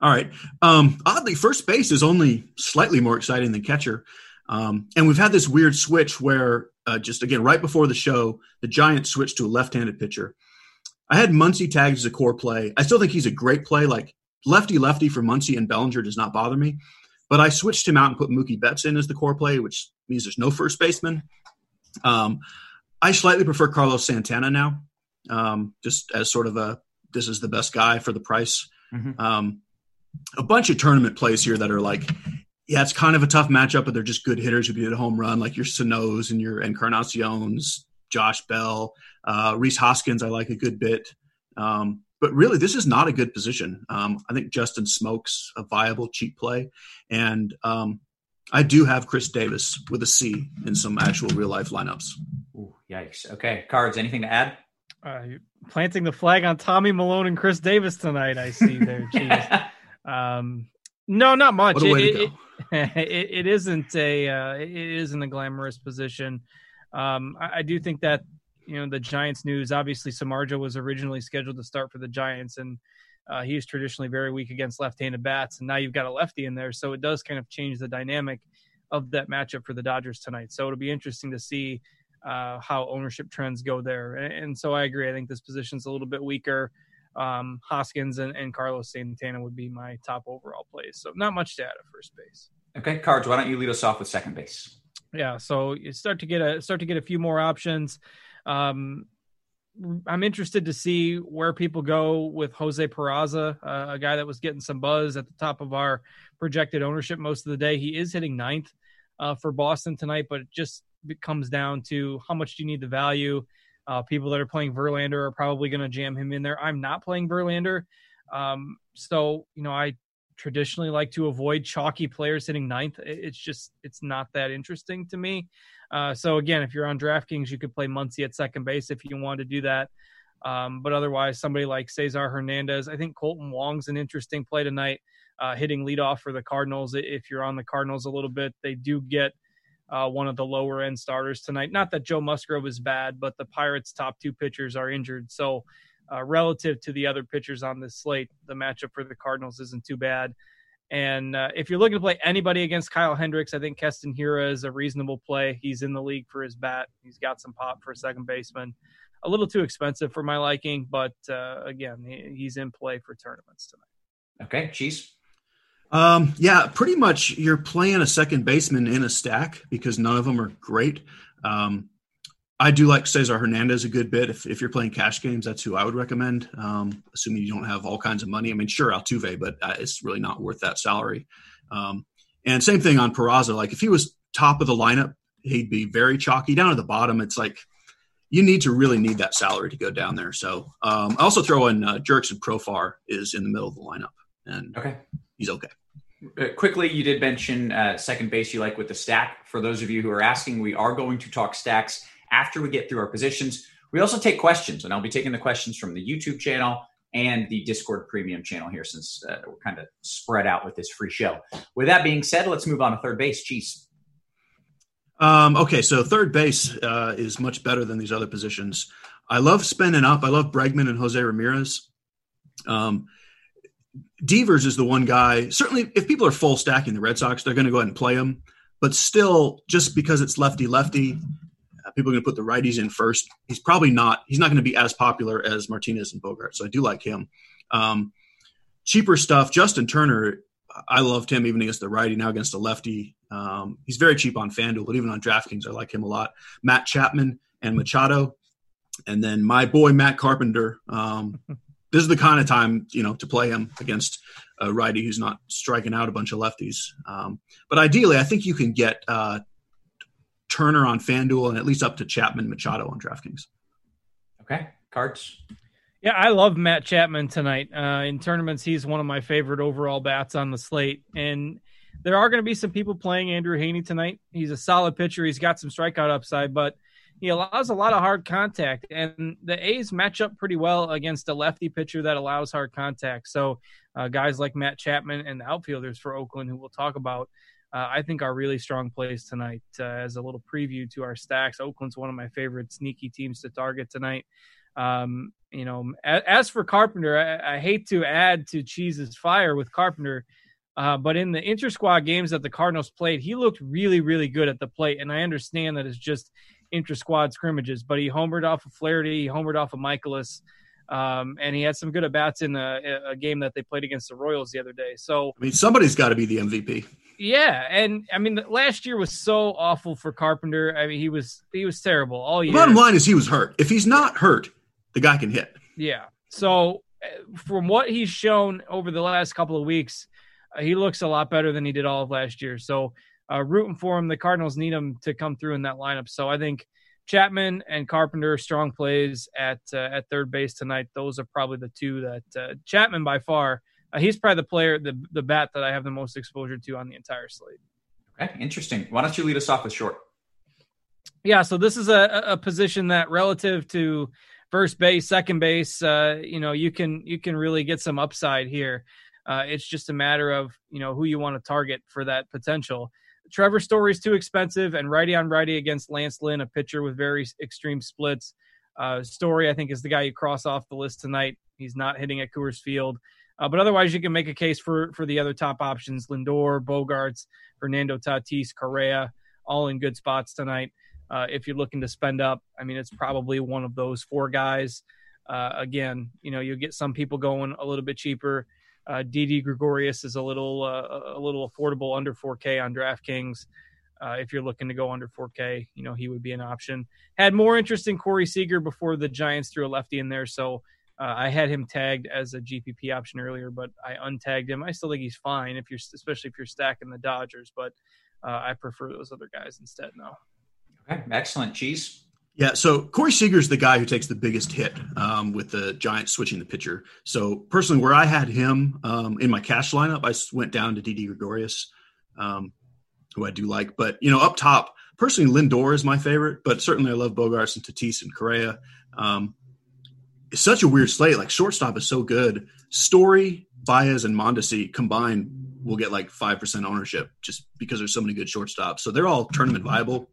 All right. Um, oddly, first base is only slightly more exciting than catcher. Um, and we've had this weird switch where uh, just again right before the show, the Giants switched to a left-handed pitcher. I had Muncy tagged as a core play. I still think he's a great play. Like lefty lefty for Muncy and Bellinger does not bother me. But I switched him out and put Mookie Betts in as the core play, which means there's no first baseman. Um, I slightly prefer Carlos Santana now, um, just as sort of a this is the best guy for the price. Mm-hmm. Um, a bunch of tournament plays here that are like yeah, it's kind of a tough matchup, but they're just good hitters who can hit a home run, like your Sano's and your Encarnaciones, Josh Bell, uh, Rhys Hoskins. I like a good bit, um, but really, this is not a good position. Um, I think Justin Smoak's a viable cheap play, and um, I do have Chris Davis with a C in some actual real life lineups. Ooh, yikes! Okay, cards. Anything to add? Uh, planting the flag on Tommy Milone and Chris Davis tonight. I see there. um, no, not much. It, it, it, it isn't a uh, it isn't a glamorous position. Um, I, I, do think that you know the Giants news. Obviously, Samardzija was originally scheduled to start for the Giants, and uh, he's traditionally very weak against left-handed bats. And now you've got a lefty in there, so it does kind of change the dynamic of that matchup for the Dodgers tonight. So it'll be interesting to see uh, how ownership trends go there. And, and, so I agree. I think this position's a little bit weaker um, Hoskins and, and, Carlos Santana would be my top overall plays. So not much to add at first base. Okay, Cards. Why don't you lead us off with second base? Yeah, so you start to get a start to get a few more options. Um, I'm interested to see where people go with Jose Peraza, uh, a guy that was getting some buzz at the top of our projected ownership most of the day. He is hitting ninth uh, for Boston tonight, but just comes down to how much do you need the value uh, people that are playing Verlander are probably going to jam him in there. I'm not playing Verlander. Um, so, you know, I traditionally like to avoid chalky players hitting ninth. It's just, it's not that interesting to me. Uh, so, again, if you're on DraftKings, you could play Muncy at second base if you want to do that. Um, but otherwise, somebody like Cesar Hernandez, I think Kolten Wong's an interesting play tonight, uh, hitting leadoff for the Cardinals. If you're on the Cardinals a little bit, they do get uh, one of the lower end starters tonight. Not that Joe Musgrove is bad, but the Pirates' top two pitchers are injured. So, uh, relative to the other pitchers on this slate, the matchup for the Cardinals isn't too bad. And uh, if you're looking to play anybody against Kyle Hendricks, I think Keston Hiura is a reasonable play. He's in the league for his bat. He's got some pop for a second baseman. A little too expensive for my liking, but uh, again, he's in play for tournaments tonight. Okay, Cheese. Um, yeah, pretty much you're playing a second baseman in a stack because none of them are great. Um, I do like Cesar Hernandez a good bit. If, if you're playing cash games, that's who I would recommend. Um, assuming you don't have all kinds of money. I mean, sure, Altuve, but uh, it's really not worth that salary. Um, and same thing on Peraza. Like if he was top of the lineup, he'd be very chalky. Down at the bottom, it's like you need to really need that salary to go down there. So um, I also throw in uh, and Profar is in the middle of the lineup, and okay, he's okay. Uh, quickly, you did mention uh, second base you like with the stack. For those of you who are asking, we are going to talk stacks after we get through our positions. We also take questions, and I'll be taking the questions from the YouTube channel and the Discord premium channel here since uh, we're kind of spread out with this free show. With that being said, let's move on to third base. Cheese. Um, okay, so third base uh, is much better than these other positions. I love spending up. I love Bregman and Jose Ramirez. Um, Devers is the one guy. Certainly, if people are full stacking the Red Sox, they're going to go ahead and play him. But still, just because it's lefty lefty, uh, people are going to put the righties in first. He's probably not. He's not going to be as popular as Martinez and Bogaerts. So I do like him. Um, cheaper stuff. Justin Turner. I loved him even against the righty. Now against the lefty, um, he's very cheap on FanDuel, but even on DraftKings, I like him a lot. Matt Chapman and Machado, and then my boy Matt Carpenter. Um, this is the kind of time you know to play him against a righty who's not striking out a bunch of lefties. Um, but ideally, I think you can get uh, Turner on FanDuel and at least up to Chapman Machado on DraftKings. Okay, cards. Yeah, I love Matt Chapman tonight. Uh, in tournaments, he's one of my favorite overall bats on the slate. And there are going to be some people playing Andrew Heaney tonight. He's a solid pitcher. He's got some strikeout upside, but he allows a lot of hard contact. And the A's match up pretty well against a lefty pitcher that allows hard contact. So uh, guys like Matt Chapman and the outfielders for Oakland, who we'll talk about, uh, I think are really strong plays tonight. Uh, as a little preview to our stacks, Oakland's one of my favorite sneaky teams to target tonight. Um, you know, as, as for Carpenter, I, I, hate to add to Cheese's fire with Carpenter, uh, but in the inter squad games that the Cardinals played, he looked really, really good at the plate. And I understand that it's just inter squad scrimmages, but he homered off of Flaherty, he homered off of Mikolas, Um, and he had some good at bats in a, a, game that they played against the Royals the other day. So I mean, somebody's got to be the MVP. Yeah, and I mean, last year was so awful for Carpenter. I mean, he was he was terrible all year. The bottom line is he was hurt. If he's not hurt, the guy can hit. Yeah. So uh, from what he's shown over the last couple of weeks, he looks a lot better than he did all of last year. So uh, rooting for him. The Cardinals need him to come through in that lineup. So I think Chapman and Carpenter strong plays at uh, at third base tonight. Those are probably the two that uh, Chapman by far uh, he's probably the player, the the bat that I have the most exposure to on the entire slate. Okay, interesting. Why don't you lead us off with short? Yeah, so this is a, a position that relative to first base, second base, uh, you know, you can you can really get some upside here. Uh, it's just a matter of you know who you want to target for that potential. Trevor Story's too expensive, and righty on righty against Lance Lynn, a pitcher with very extreme splits. Uh, Story, I think, is the guy you cross off the list tonight. He's not hitting at Coors Field. Uh, but otherwise, you can make a case for for the other top options: Lindor, Bogaerts, Fernando Tatis, Correa, all in good spots tonight. Uh, if you're looking to spend up, I mean, it's probably one of those four guys. Uh, again, you know, you'll get some people going a little bit cheaper. Uh, Didi Gregorius is a little uh, a little affordable under 4K on DraftKings. Uh, if you're looking to go under 4K, you know he would be an option. Had more interest in Corey Seager before the Giants threw a lefty in there, so uh, I had him tagged as a GPP option earlier, but I untagged him. I still think he's fine if you're, especially if you're stacking the Dodgers, but uh, I prefer those other guys instead now. Okay, excellent. Cheese. Yeah, so Corey Seager's the guy who takes the biggest hit um, with the Giants switching the pitcher. So personally, where I had him um, in my cash lineup, I went down to Didi Gregorius, um, who I do like. But you know, up top, personally, Lindor is my favorite. But certainly, I love Bogaerts and Tatis and Correa. Um, it's such a weird slate. Like shortstop is so good. Story, Baez, and Mondesi combined will get like five percent ownership just because there's so many good shortstops. So they're all tournament viable.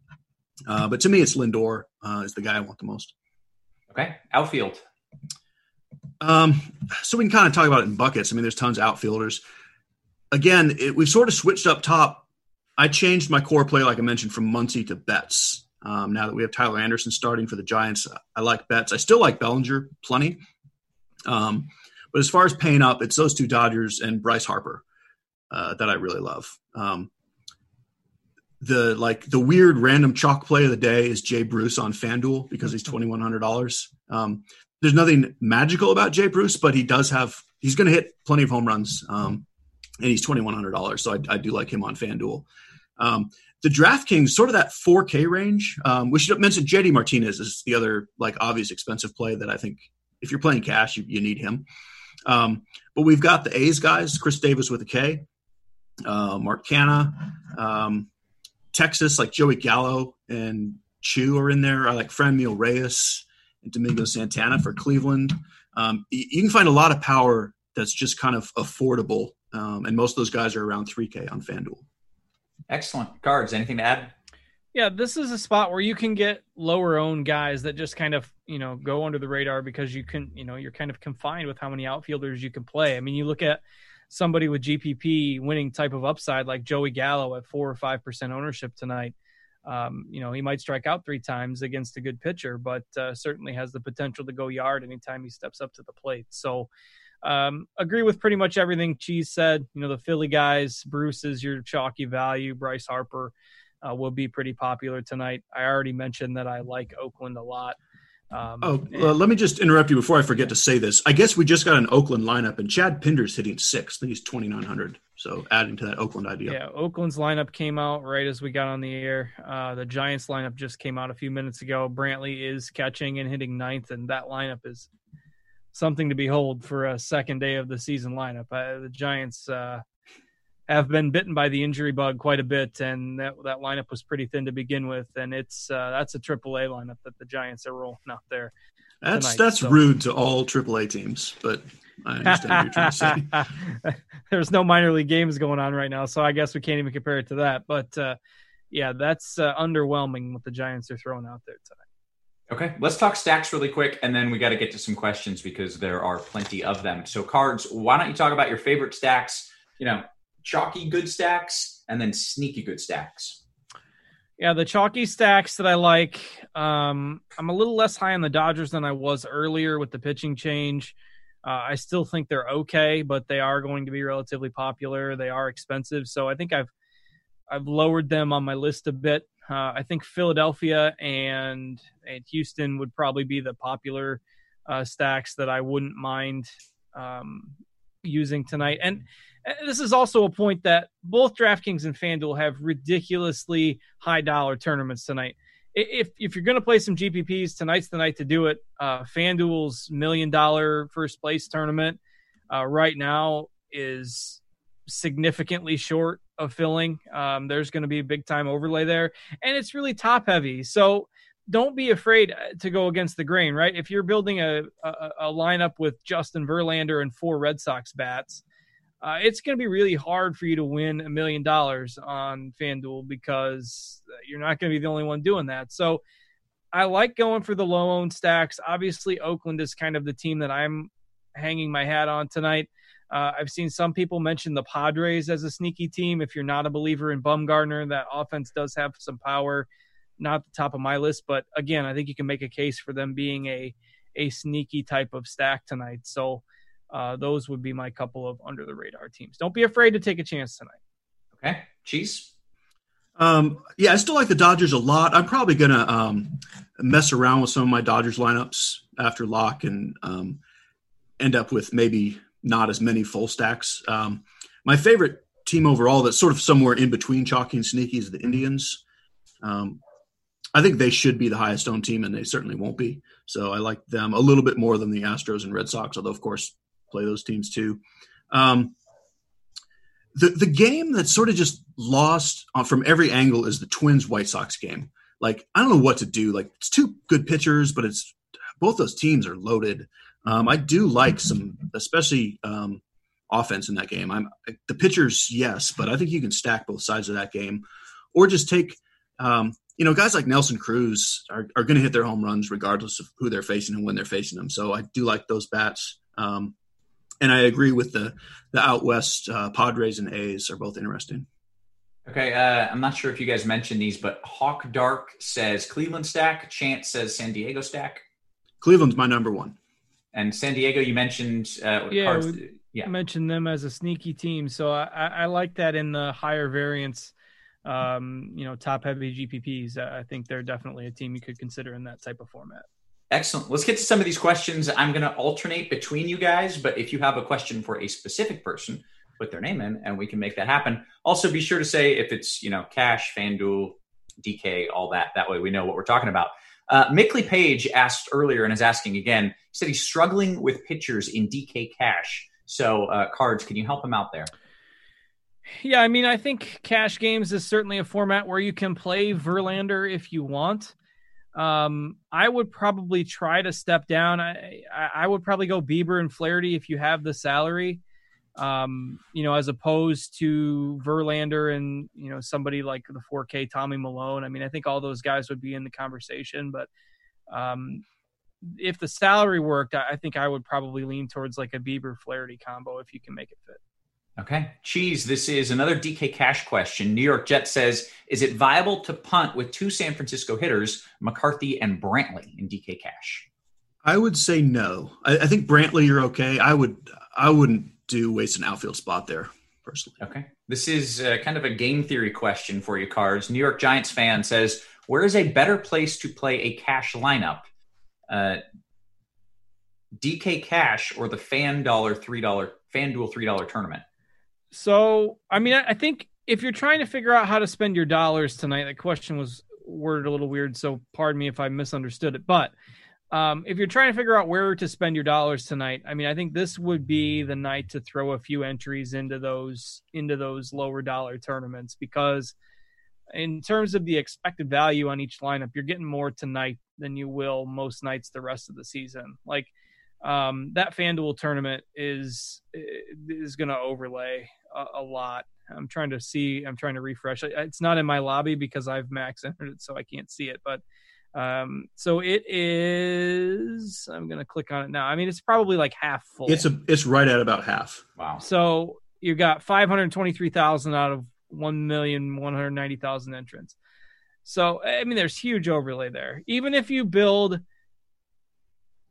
Uh, but to me, it's Lindor uh, is the guy I want the most. Okay, outfield. Um, so we can kind of talk about it in buckets. I mean, there's tons of outfielders. again, it, we've sort of switched up top. I changed my core play, like I mentioned, from Muncy to Betts. Um, now that we have Tyler Anderson starting for the Giants, I like Betts. I still like Bellinger plenty. Um, but as far as paying up, it's those two Dodgers and Bryce Harper uh, that I really love. Um, the like the weird random chalk play of the day is Jay Bruce on FanDuel because he's twenty one hundred dollars. Um, there's nothing magical about Jay Bruce, but he does have he's going to hit plenty of home runs, um, and he's twenty one hundred dollars. So I, I, do like him on FanDuel. Um, the DraftKings sort of that 4K range. Um, we should mention JD Martinez is the other like obvious expensive play that I think if you're playing cash, you, you need him. Um, but we've got the A's guys, Khris Davis with a K, uh, Mark Canha, um, Texas like Joey Gallo and Choo are in there. I like Franmil Reyes and Domingo Santana for Cleveland. Um, you can find a lot of power that's just kind of affordable, um, and most of those guys are around 3K on FanDuel. Excellent. Cards, anything to add? Yeah, this is a spot where you can get lower owned guys that just kind of, you know, go under the radar because you can, you know, you're kind of confined with how many outfielders you can play. I mean, you look at somebody with GPP winning type of upside like Joey Gallo at four or five percent ownership tonight. Um, you know, he might strike out three times against a good pitcher, but uh, certainly has the potential to go yard anytime he steps up to the plate. So, um, agree with pretty much everything Cheese said. You know, the Philly guys, Bruce is your chalky value. Bryce Harper uh, will be pretty popular tonight. I already mentioned that I like Oakland a lot. Um, oh, and, uh, let me just interrupt you before I forget to say this. I guess we just got an Oakland lineup, and Chad Pinder's hitting six. I think he's twenty nine hundred. So adding to that Oakland idea. Yeah, Oakland's lineup came out right as we got on the air. Uh, the Giants lineup just came out a few minutes ago. Brantley is catching and hitting ninth, and that lineup is something to behold for a second day of the season lineup. Uh, the Giants uh, have been bitten by the injury bug quite a bit, and that that lineup was pretty thin to begin with. And it's uh, that's a Triple A lineup that the Giants are rolling out there. That's tonight, that's so. rude to all Triple A teams, but I understand what you're trying to say. There's no minor league games going on right now, so I guess we can't even compare it to that. But uh, yeah, that's uh, underwhelming what the Giants are throwing out there tonight. Okay, let's talk stacks really quick, and then we got to get to some questions because there are plenty of them. So, cards, why don't you talk about your favorite stacks? You know, chalky good stacks and then sneaky good stacks. Yeah, the chalky stacks that I like. Um, I'm a little less high on the Dodgers than I was earlier with the pitching change. Uh, I still think they're okay, but they are going to be relatively popular. They are expensive, so I think I've I've lowered them on my list a bit. Uh, I think Philadelphia and and Houston would probably be the popular uh, stacks that I wouldn't mind um, using tonight. And this is also a point that both DraftKings and FanDuel have ridiculously high dollar tournaments tonight. If if you're going to play some GPPs, tonight's the night to do it. Uh, FanDuel's million dollar first place tournament uh, right now is significantly short of filling. Um, there's going to be a big time overlay there, and it's really top heavy. So don't be afraid uh, to go against the grain, right? If you're building a, a, a lineup with Justin Verlander and four Red Sox bats, uh, it's going to be really hard for you to win a million dollars on FanDuel because you're not going to be the only one doing that. So I like going for the low owned stacks. Obviously, Oakland is kind of the team that I'm hanging my hat on tonight. Uh, I've seen some people mention the Padres as a sneaky team. If you're not a believer in Bumgarner, that offense does have some power. Not the top of my list, but again, I think you can make a case for them being a a sneaky type of stack tonight. So uh, those would be my couple of under the radar teams. Don't be afraid to take a chance tonight. Okay, Cheese. Um, yeah, I still like the Dodgers a lot. I'm probably gonna um, mess around with some of my Dodgers lineups after lock and um, end up with maybe not as many full stacks. Um, my favorite team overall that's sort of somewhere in between chalky and sneaky is the Indians. Um, I think they should be the highest owned team, and they certainly won't be. So I like them a little bit more than the Astros and Red Sox, although of course play those teams too. Um, the the game that sort of just lost from every angle is the Twins White Sox game. Like I don't know what to do. Like it's two good pitchers, but it's both those teams are loaded. Um, I do like some, especially um, offense in that game. I'm the pitchers, yes, but I think you can stack both sides of that game, or just take. Um, you know, guys like Nelson Cruz are, are going to hit their home runs regardless of who they're facing and when they're facing them. So I do like those bats. Um, and I agree with the the out west uh, Padres and A's are both interesting. Okay, uh, I'm not sure if you guys mentioned these, but Hawk Dark says Cleveland stack. Chance says San Diego stack. Cleveland's my number one. And San Diego, you mentioned. Uh, Yeah, cards- we- yeah. mentioned them as a sneaky team, so I, I, I like that in the higher variance, um, you know, top heavy GPPs. I think they're definitely a team you could consider in that type of format. Excellent. Let's get to some of these questions. I'm going to alternate between you guys, but if you have a question for a specific person, put their name in and we can make that happen. Also, be sure to say if it's, you know, Cash, FanDuel, DK, all that. That way we know what we're talking about. Uh, Mickley Page asked earlier and is asking again. He said he's struggling with pitchers in DK Cash. So, uh, cards, can you help him out there? Yeah, I mean, I think cash games is certainly a format where you can play Verlander if you want. Um, I would probably try to step down. I, I would probably go Bieber and Flaherty if you have the salary. Um, you know, as opposed to Verlander and you know somebody like the 4K Tommy Milone. I mean, I think all those guys would be in the conversation, but um, if the salary worked, I think I would probably lean towards like a Bieber Flaherty combo if you can make it fit. Okay. Cheese, this is another DK Cash question. New York Jet says Is it viable to punt with two San Francisco hitters, McCarthy and Brantley, in DK Cash? I would say no. I, I think Brantley, you're okay. I would I wouldn't do waste an outfield spot there personally. Okay. This is uh, kind of a game theory question for you, Cards. New York Giants fan says Where is a better place to play a cash lineup? Uh, DK Cash or the Fan Dollar $3 FanDuel $3 tournament? So, I mean, I think if you're trying to figure out how to spend your dollars tonight, the question was worded a little weird, so pardon me if I misunderstood it. But um, if you're trying to figure out where to spend your dollars tonight, I mean, I think this would be the night to throw a few entries into those into those lower dollar tournaments because in terms of the expected value on each lineup, you're getting more tonight than you will most nights the rest of the season. Like um, that FanDuel tournament is is going to overlay a, a lot. I'm trying to see. I'm trying to refresh. It's not in my lobby because I've max entered it, so I can't see it. But um, so it is. I'm going to click on it now. I mean, it's probably like half full. It's a it's right at about half. Wow. So you've got 523,000 out of 1,190,000 entrants. So, I mean, there's huge overlay there. Even if you build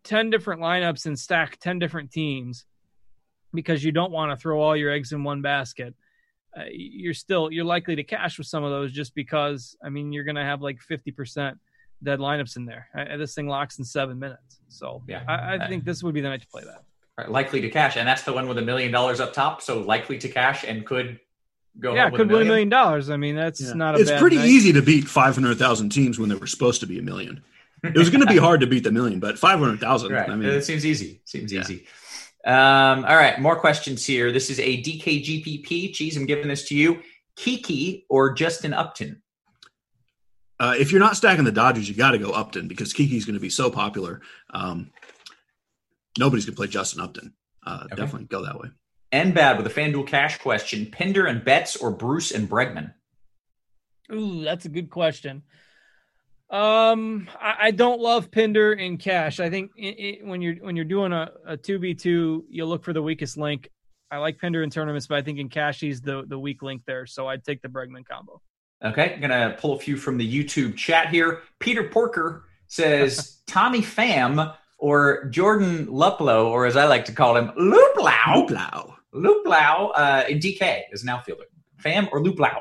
10 different lineups and stack 10 different teams because you don't want to throw all your eggs in one basket, uh, you're still, you're likely to cash with some of those just because, I mean, you're going to have like 50% dead lineups in there. Uh, this thing locks in seven minutes. So, Yeah. I, I think this would be the night to play that. Right, likely to cash, and that's the one with a million dollars up top. So likely to cash and could go. yeah, home with could a win a million. million dollars. I mean, that's Yeah. not a it's bad pretty night. easy to beat 500,000 teams when they were supposed to be a million. It was going to be hard to beat the million, but 500,000. Right, I mean, it seems easy. Seems Yeah. easy. Um, all right, more questions here. This is a DKGPP. Cheese, I'm giving this to you. Kiki or Justin Upton? uh, if you're not stacking the Dodgers, you got to go Upton because Kiki's going to be so popular. Um, nobody's going to play Justin Upton. Uh, Okay. Definitely go that way. And bad with a FanDuel cash question. Pinder and Betts or Bruce and Bregman? Ooh, that's a good question. Um, I, I don't love Pinder in cash. I think i i when you're when you're doing a a two v two, you look for the weakest link. I like Pinder in tournaments, but I think in cash he's the the weak link there. So I'd take the Bregman combo. Okay, I'm gonna pull a few from the YouTube chat here. Peter Porker says Tommy Pham or Jordan Luplow, or as I like to call him, Luplow. Luplow. Luplow uh, in DK as an outfielder. Pham or Luplow?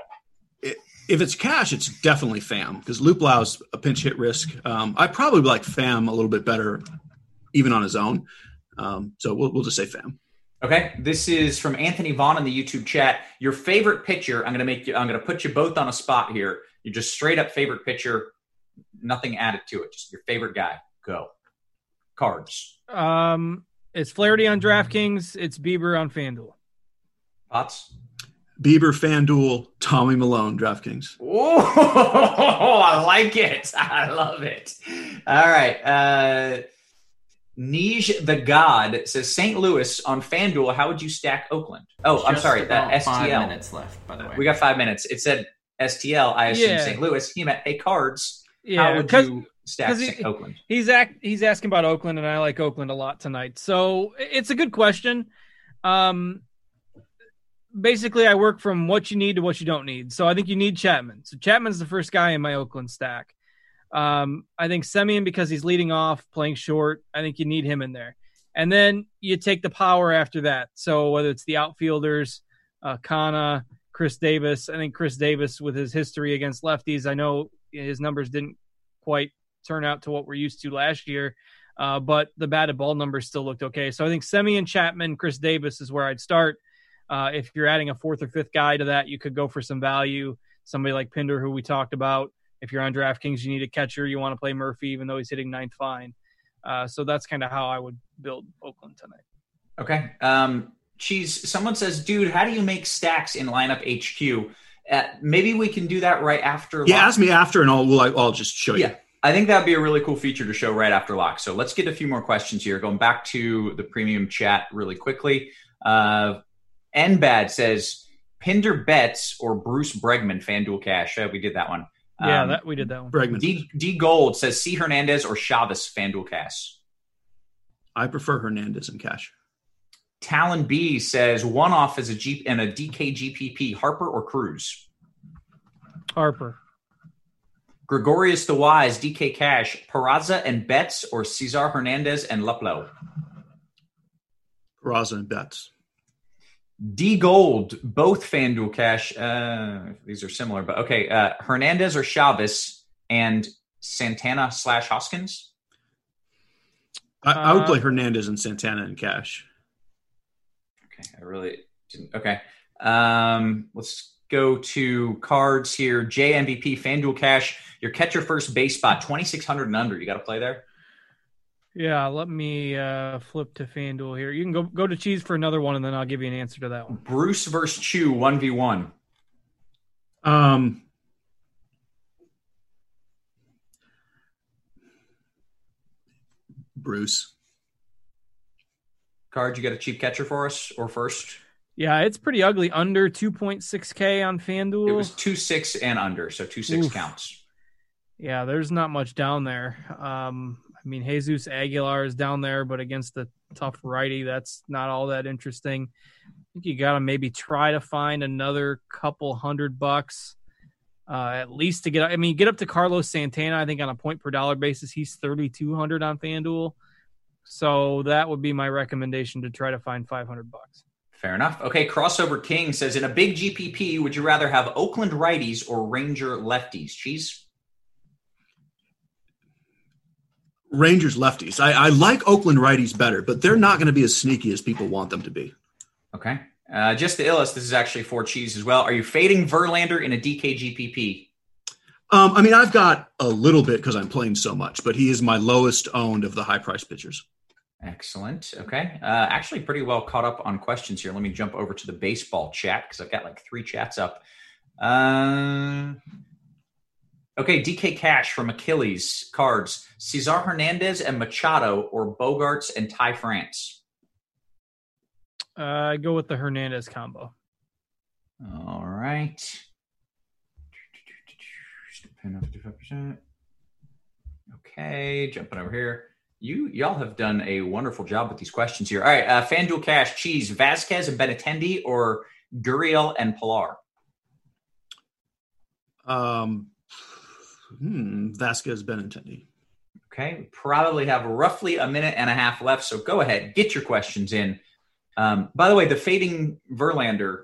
If it's cash, it's definitely Pham because Luplow's a pinch hit risk. Um, I probably like Pham a little bit better, even on his own. Um, so we'll, we'll just say Pham. Okay, this is from Anthony Vaughn in the YouTube chat. Your favorite pitcher? I'm gonna make you. I'm gonna put you both on a spot here. You're just straight up favorite pitcher, nothing added to it. Just your favorite guy. Go. Cards. Um, it's Flaherty on DraftKings. It's Bieber on FanDuel. Pots. Bieber, FanDuel, Tommy Milone, DraftKings. Oh, I like it. I love it. All right. Uh, Nij the God says St. Louis on FanDuel. How would you stack Oakland? Oh, I'm Just sorry. That about Five STL. minutes left, by the way. We got five minutes. It said STL. I assume Yeah. St. Louis. He meant hey cards. How Yeah, would because you stack 'cause he- Oakland? He's act he's asking about Oakland, and I like Oakland a lot tonight. So it's a good question. Um, basically, I work from what you need to what you don't need. So I think you need Chapman. So Chapman's the first guy in my Oakland stack. Um, I think Semien because he's leading off, playing short. I think you need him in there. And then you take the power after that. So whether it's the outfielders, uh, Canha, Khris Davis. I think Khris Davis, with his history against lefties, I know his numbers didn't quite turn out to what we're used to last year, uh, but the batted ball numbers still looked okay. So I think Semien Chapman, Khris Davis is where I'd start. Uh, if you're adding a fourth or fifth guy to that, you could go for some value. Somebody like Pinder, who we talked about. If you're on DraftKings, you need a catcher. You want to play Murphy, even though he's hitting ninth fine. Uh, so that's kind of how I would build Oakland tonight. Okay. Um, Cheese, someone says, dude, how do you make stacks in lineup HQ? Uh, maybe we can do that right after. Yeah, lock. ask me after, and I'll we'll, I'll just show you. Yeah, I think that'd be a really cool feature to show right after lock. So let's get a few more questions here. Going back to the premium chat really quickly. Uh, Nbad says Pinder Betts or Bruce Bregman FanDuel Cash. Uh, we did that one. Yeah, um, that we did that one. Bregman. D, D Gold says C Hernandez or Chavis FanDuel Cash. I prefer Hernandez and Cash. Talon B says one off as a Jeep and a DK GPP, Harper or Cruz? Harper. Gregorius the Wise, DK Cash, Peraza and Betts, or Cesar Hernandez and Luplow? Peraza and Betts. D Gold, both FanDuel Cash. Uh, these are similar, but okay. Uh, Hernandez or Chavis and Santana slash Hoskins? I, I would play uh, Hernandez and Santana and Cash. Okay, I really didn't. Okay, um, let's go to cards here. JMVP FanDuel Cash. Your catcher first base spot twenty six hundred and under. You got to play there. Yeah, let me uh, flip to FanDuel here. You can go go to Cheese for another one, and then I'll give you an answer to that one. Bruce versus Chew, one v one. Um. Bruce. Card, you got a cheap catcher for us or first? Yeah, it's pretty ugly. Under 2.6K on FanDuel. It was 2 6 and under, so 2 6 Oof. counts. Yeah, there's not much down there. Um, I mean, Jesus Aguilar is down there, but against the tough righty, that's not all that interesting. I think you got to maybe try to find another couple hundred bucks, uh, at least to get. I mean, get up to Carlos Santana. I think on a point per dollar basis, he's thirty two hundred on FanDuel. So that would be my recommendation to try to find 500 bucks. Fair enough. Okay, Crossover King says in a big GPP, would you rather have Oakland righties or Ranger lefties? Cheese? Rangers lefties. I, I like Oakland righties better, but they're not going to be as sneaky as people want them to be. Okay. Uh, just the illest, this is actually for Cheese as well. Are you fading Verlander in a DK GPP? Um, I mean, I've got a little bit because I'm playing so much, but he is my lowest owned of the high price pitchers. Excellent. Okay. Uh, actually, pretty well caught up on questions here. Let me jump over to the baseball chat because I've got like three chats up. Uh, okay. DK Cash from Achilles cards Cesar Hernandez and Machado or Bogaerts and Ty France? Uh, I go with the Hernandez combo. All right. Pin up 55%. Okay, jumping over here. You y'all have done a wonderful job with these questions here. All right, uh, FanDuel Cash, Cheese, Vazquez and Benintendi, or Gurriel and Pilar? Um, hmm, Vazquez, Benintendi. Okay, probably have roughly a minute and a half left, so go ahead, get your questions in. Um, by the way, the fading Verlander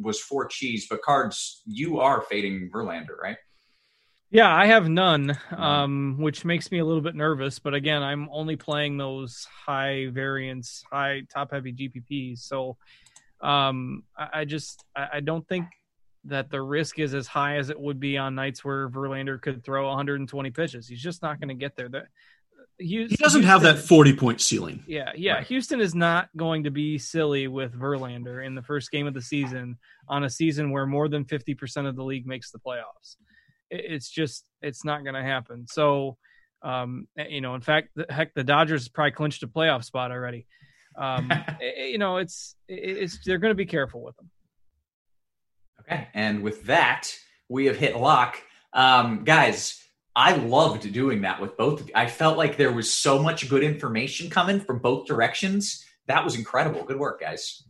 was for Cheese, but cards, you are fading Verlander, right? Yeah, I have none, um, which makes me a little bit nervous. But again, I'm only playing those high variance, high top heavy GPPs. So um, I, I, just I, I, don't think that the risk is as high as it would be on nights where Verlander could throw 120 pitches. He's just not going to get there. That he doesn't Houston, have that 40 point ceiling. Yeah, yeah. Right. Houston is not going to be silly with Verlander in the first game of the season on a season where more than 50% of the league makes the playoffs it's just it's not going to happen. So, um, eh, you know, in fact, the, heck, the Dodgers probably clinched a playoff spot already. Um, eh, eh, you know, it's it's they're going to be careful with them. Okay, and with that, we have hit lock, um, guys. I loved doing that with both. Of I felt like there was so much good information coming from both directions. That was incredible. Good work, guys.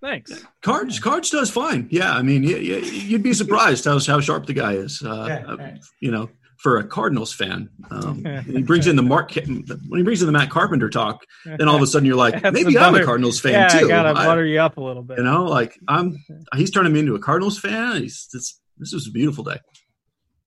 Thanks. Cards, cards does fine. Yeah, I mean, you, you'd be surprised how how sharp the guy is. Uh, Yeah, right. you know, for a Cardinals fan, um, he brings in the Mark when he brings in the Matt Carpenter talk. Then all of a sudden you're like, maybe the I'm a Cardinals fan yeah, too. I gotta I- butter you up a little bit. you know, like I'm. He's turning me into a Cardinals fan. He's this. This is a beautiful day.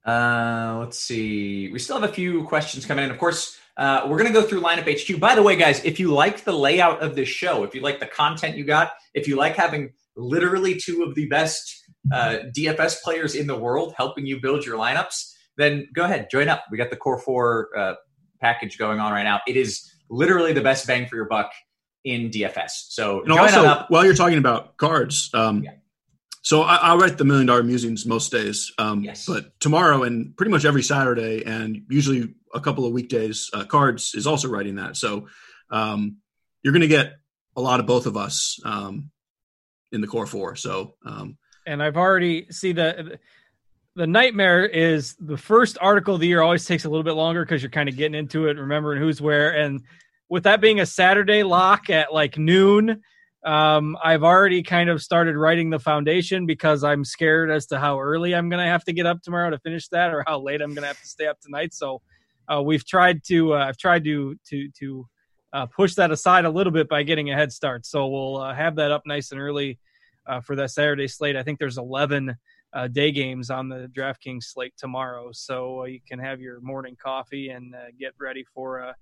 Uh, let's see. We still have a few questions coming in. Of course, uh, we're going to go through lineup HQ. By the way, guys, if you like the layout of this show, if you like the content you got, if you like having literally two of the best uh, DFS players in the world helping you build your lineups, then go ahead, join up. We got the Core Four uh, package going on right now. It is literally the best bang for your buck in DFS. So And join also, up. while you're talking about cards, um, Yeah. so I, I write the Million Dollar Musings most days. Um, Yes. But tomorrow and pretty much every Saturday, and usually a couple of weekdays, uh, cards is also writing that. So um, you're going to get a lot of both of us um, in the core four. So um, and I've already see the the nightmare is the first article of the year always takes a little bit longer because you're kind of getting into it, remembering who's where, and with that being a Saturday lock at like noon, um, I've already kind of started writing the foundation because I'm scared as to how early I'm going to have to get up tomorrow to finish that, or how late I'm going to have to stay up tonight. So uh, we've tried to uh, I've tried to to to uh, push that aside a little bit by getting a head start. So we'll uh, have that up nice and early uh, for that Saturday slate. I think there's 11 uh, day games on the DraftKings slate tomorrow, so uh, you can have your morning coffee and uh, get ready for uh,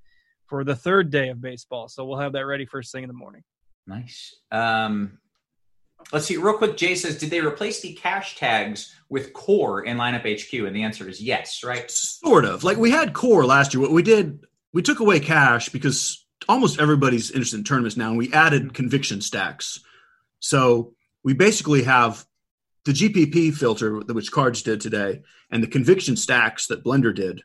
for the third day of baseball. So we'll have that ready first thing in the morning. Nice. Um, let's see, real quick. Jay says, did they replace the cash tags with core in lineup HQ? And the answer is yes, right? sort of like we had core last year. What we did, we took away cash because almost everybody's interested in tournaments now, and we added conviction stacks. So we basically have the GPP filter, which Cards did today, and the conviction stacks that Blender did.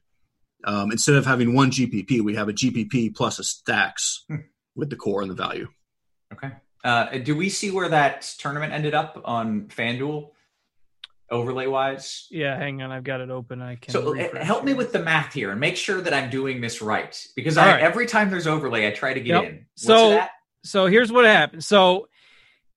Um, instead of having one GPP, we have a GPP plus a stacks Hmm. with the core and the value. Okay. Uh, do we see where that tournament ended up on FanDuel overlay wise? Yeah, hang on, I've got it open. I can So uh, help me with the math here and make sure that I'm doing this right because I, right. every time there's overlay, I try to get Yep. in. What's So- that? So here's what happened. So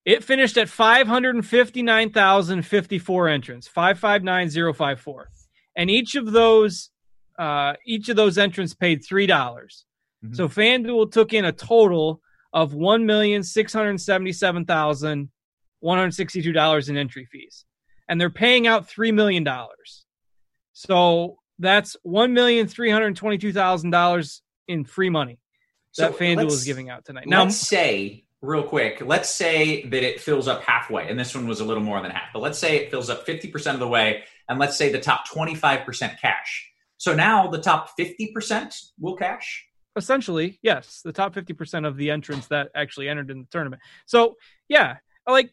it finished at 559,054 entrants, 559054. And each of those uh each of those entrants paid $3. dollars Mhm. So FanDuel took in a total of $1,677,162 in entry fees. And they're paying out $3 million. So that's $1,322,000 in free money that So FanDuel is giving out tonight. Now, let's say real quick let's say that it fills up halfway and this one was a little more than half but let's say it fills up 50% of the way and let's say the top 25% cash so now the top 50% will cash essentially, yes, the top 50% of the entrants that actually entered in the tournament. So, yeah, like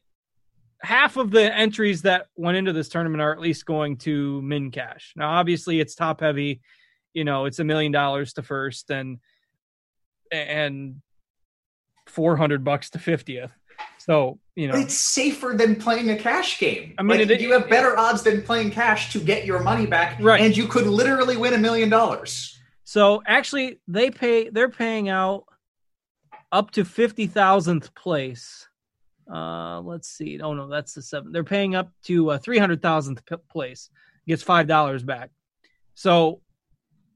half of the entries that went into this tournament are at least going to min cash. Now, obviously, it's top heavy. You know, it's a million dollars to first and and 400 bucks to 50th. So, you know, it's safer than playing a cash game I mean, Like, it- you have better odds than playing cash to get your money back Right. and you could literally win a million dollars So actually, they pay. They're paying out up to fifty thousandth place. Uh, let's see. Oh no, that's the seven. They're paying up to uh, three hundred thousandth p- place. Gets five dollars back. So,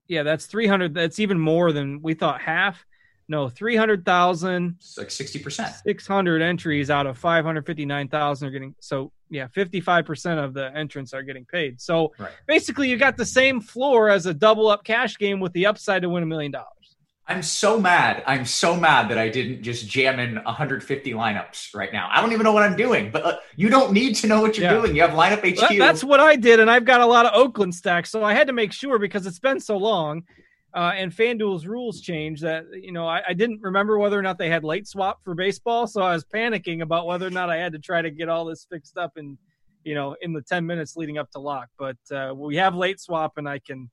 yeah, that's three hundred. That's even more than we thought. Half. No, three hundred thousand. like 60% 600 entries out of 559,000 are getting so yeah 55% of the entrants are getting paid so Right. basically you got the same floor as a double up cash game with the upside to win a million dollars I'm so mad. I'm so mad that I didn't just jam in 150 lineups right now. I don't even know what I'm doing, but uh, you don't need to know what you're Yeah. doing. You have lineup HQ. That- that's what I did and I've got a lot of Oakland stacks so I had to make sure because it's been so long uh, and FanDuel's rules changed that you know I, I didn't remember whether or not they had late swap for baseball so I was panicking about whether or not I had to try to get all this fixed up in you know in the 10 minutes leading up to lock but uh, we have late swap and I can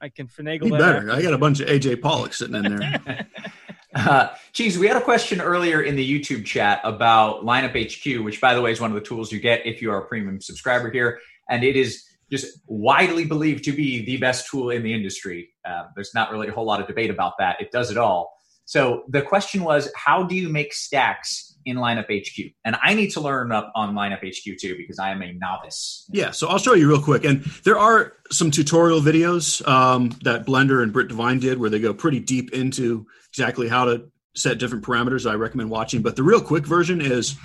I can finagle Be that better. I got a bunch of AJ Pollock sitting in there. Uh, geez, we had a question earlier in the YouTube chat about Lineup HQ, which, by the way, is one of the tools you get if you are a premium subscriber here, and it is just widely believed to be the best tool in the industry. Uh, there's not really a whole lot of debate about that. It does it all. So the question was, how do you make stacks in lineup HQ, and I need to learn up on lineup HQ too because I am a novice. Yeah, so I'll show you real quick, and there are some tutorial videos um, that Blender and Britt Devine did where they go pretty deep into exactly how to set different parameters. I recommend watching, but the real quick version is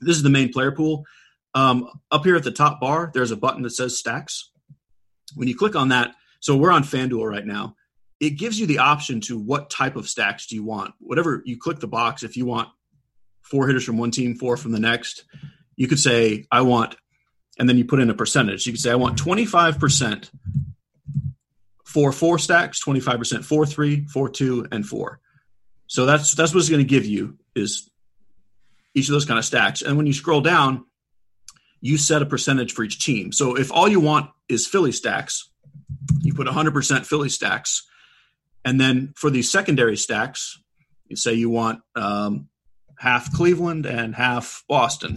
this is the main player pool. Um, up here at the top bar, there's a button that says stacks. When you click on that, so we're on FanDuel right now it gives you the option to what type of stacks do you want. Whatever you click the box, if you want four hitters from one team, four from the next, you could say, I want, and then you put in a percentage. You could say, I want 25% for four stacks, 25% for three, for two, and four. So that's that's what it's going to give you is each of those kind of stacks. And when you scroll down, you set a percentage for each team. So if all you want is Philly stacks, you put 100% Philly stacks and then for these secondary stacks, you say you want um, half Cleveland and half Boston,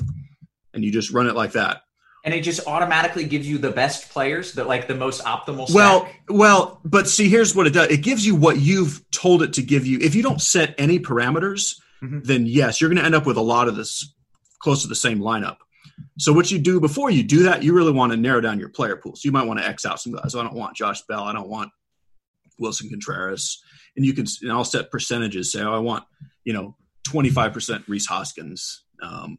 and you just run it like that. And it just automatically gives you the best players, that like the most optimal. Stack. Well, well, but see, here's what it does: it gives you what you've told it to give you. If you don't set any parameters, mm-hmm. then yes, you're going to end up with a lot of this close to the same lineup. So what you do before you do that, you really want to narrow down your player pool. So you might want to X out some guys. So I don't want Josh Bell. I don't want Willson Contreras, and you can and I'll set percentages. Say, oh, I want you know 25% Rhys Hoskins, um,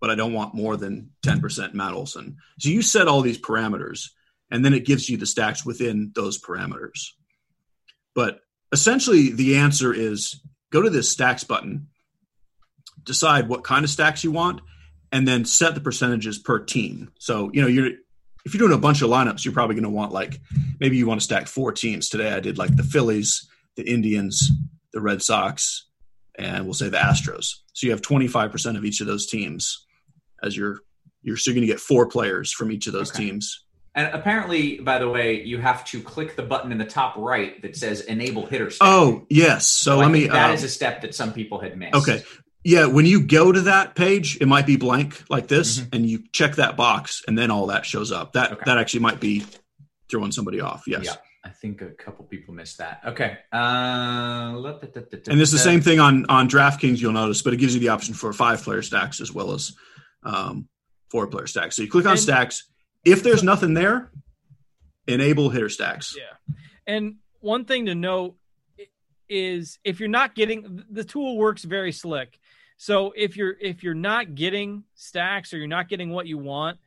but I don't want more than 10% Matt Olson. So you set all these parameters, and then it gives you the stacks within those parameters. But essentially, the answer is go to this stacks button, decide what kind of stacks you want, and then set the percentages per team. So you know you're if you're doing a bunch of lineups, you're probably going to want like maybe you want to stack four teams. Today I did like the Phillies, the Indians, the Red Sox, and we'll say the Astros. So you have 25% of each of those teams as your you're still going to get four players from each of those okay. teams. And apparently, by the way, you have to click the button in the top right that says "Enable Hitter." Oh, yes. So, so let me. That uh, is a step that some people had missed. Okay, yeah, when you go to that page, it might be blank like this, mm-hmm. and you check that box, and then all that shows up. That okay. that actually might be throwing somebody off. Yes. Yeah. I think a couple people missed that. Okay. Uh, and it's the same thing on on DraftKings. You'll notice, but it gives you the option for five player stacks as well as um, four player stacks. So you click on and, stacks. If there's nothing there, enable hitter stacks. Yeah. And one thing to note is if you're not getting the tool works very slick. So if you're if you're not getting stacks or you're not getting what you want,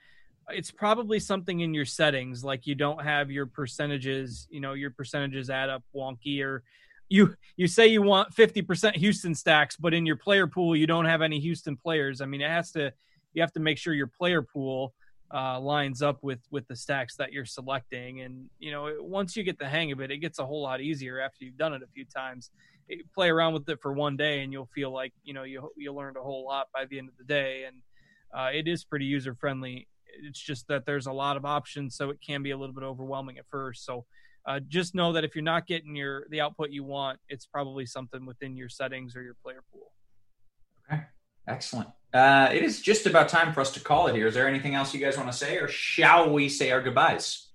it's probably something in your settings like you don't have your percentages, you know, your percentages add up wonky or you you say you want 50% Houston stacks but in your player pool you don't have any Houston players. I mean, it has to you have to make sure your player pool uh, lines up with with the stacks that you're selecting and you know once you get the hang of it it gets a whole lot easier after you've done it a few times play around with it for one day and you'll feel like you know you you learned a whole lot by the end of the day and uh, it is pretty user friendly it's just that there's a lot of options so it can be a little bit overwhelming at first so uh, just know that if you're not getting your the output you want it's probably something within your settings or your player pool okay excellent uh, it is just about time for us to call it here. Is there anything else you guys want to say, or shall we say our goodbyes?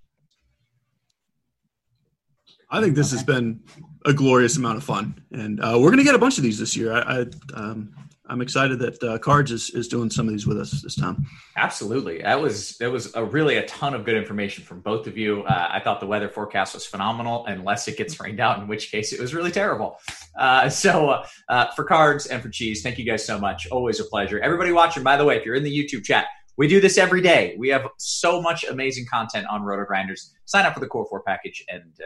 I think this okay. has been a glorious amount of fun, and uh, we're going to get a bunch of these this year. I, I um, I'm excited that uh, Cards is, is doing some of these with us this time. Absolutely, that was that was a really a ton of good information from both of you. Uh, I thought the weather forecast was phenomenal, unless it gets rained out, in which case it was really terrible. Uh, so uh, uh, for Cards and for Cheese, thank you guys so much. Always a pleasure. Everybody watching, by the way, if you're in the YouTube chat, we do this every day. We have so much amazing content on RotoGrinders. Sign up for the Core Four package, and uh,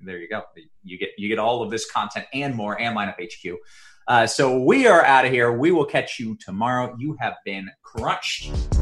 there you go. You get you get all of this content and more, and Lineup HQ. Uh, so we are out of here. We will catch you tomorrow. You have been crunched.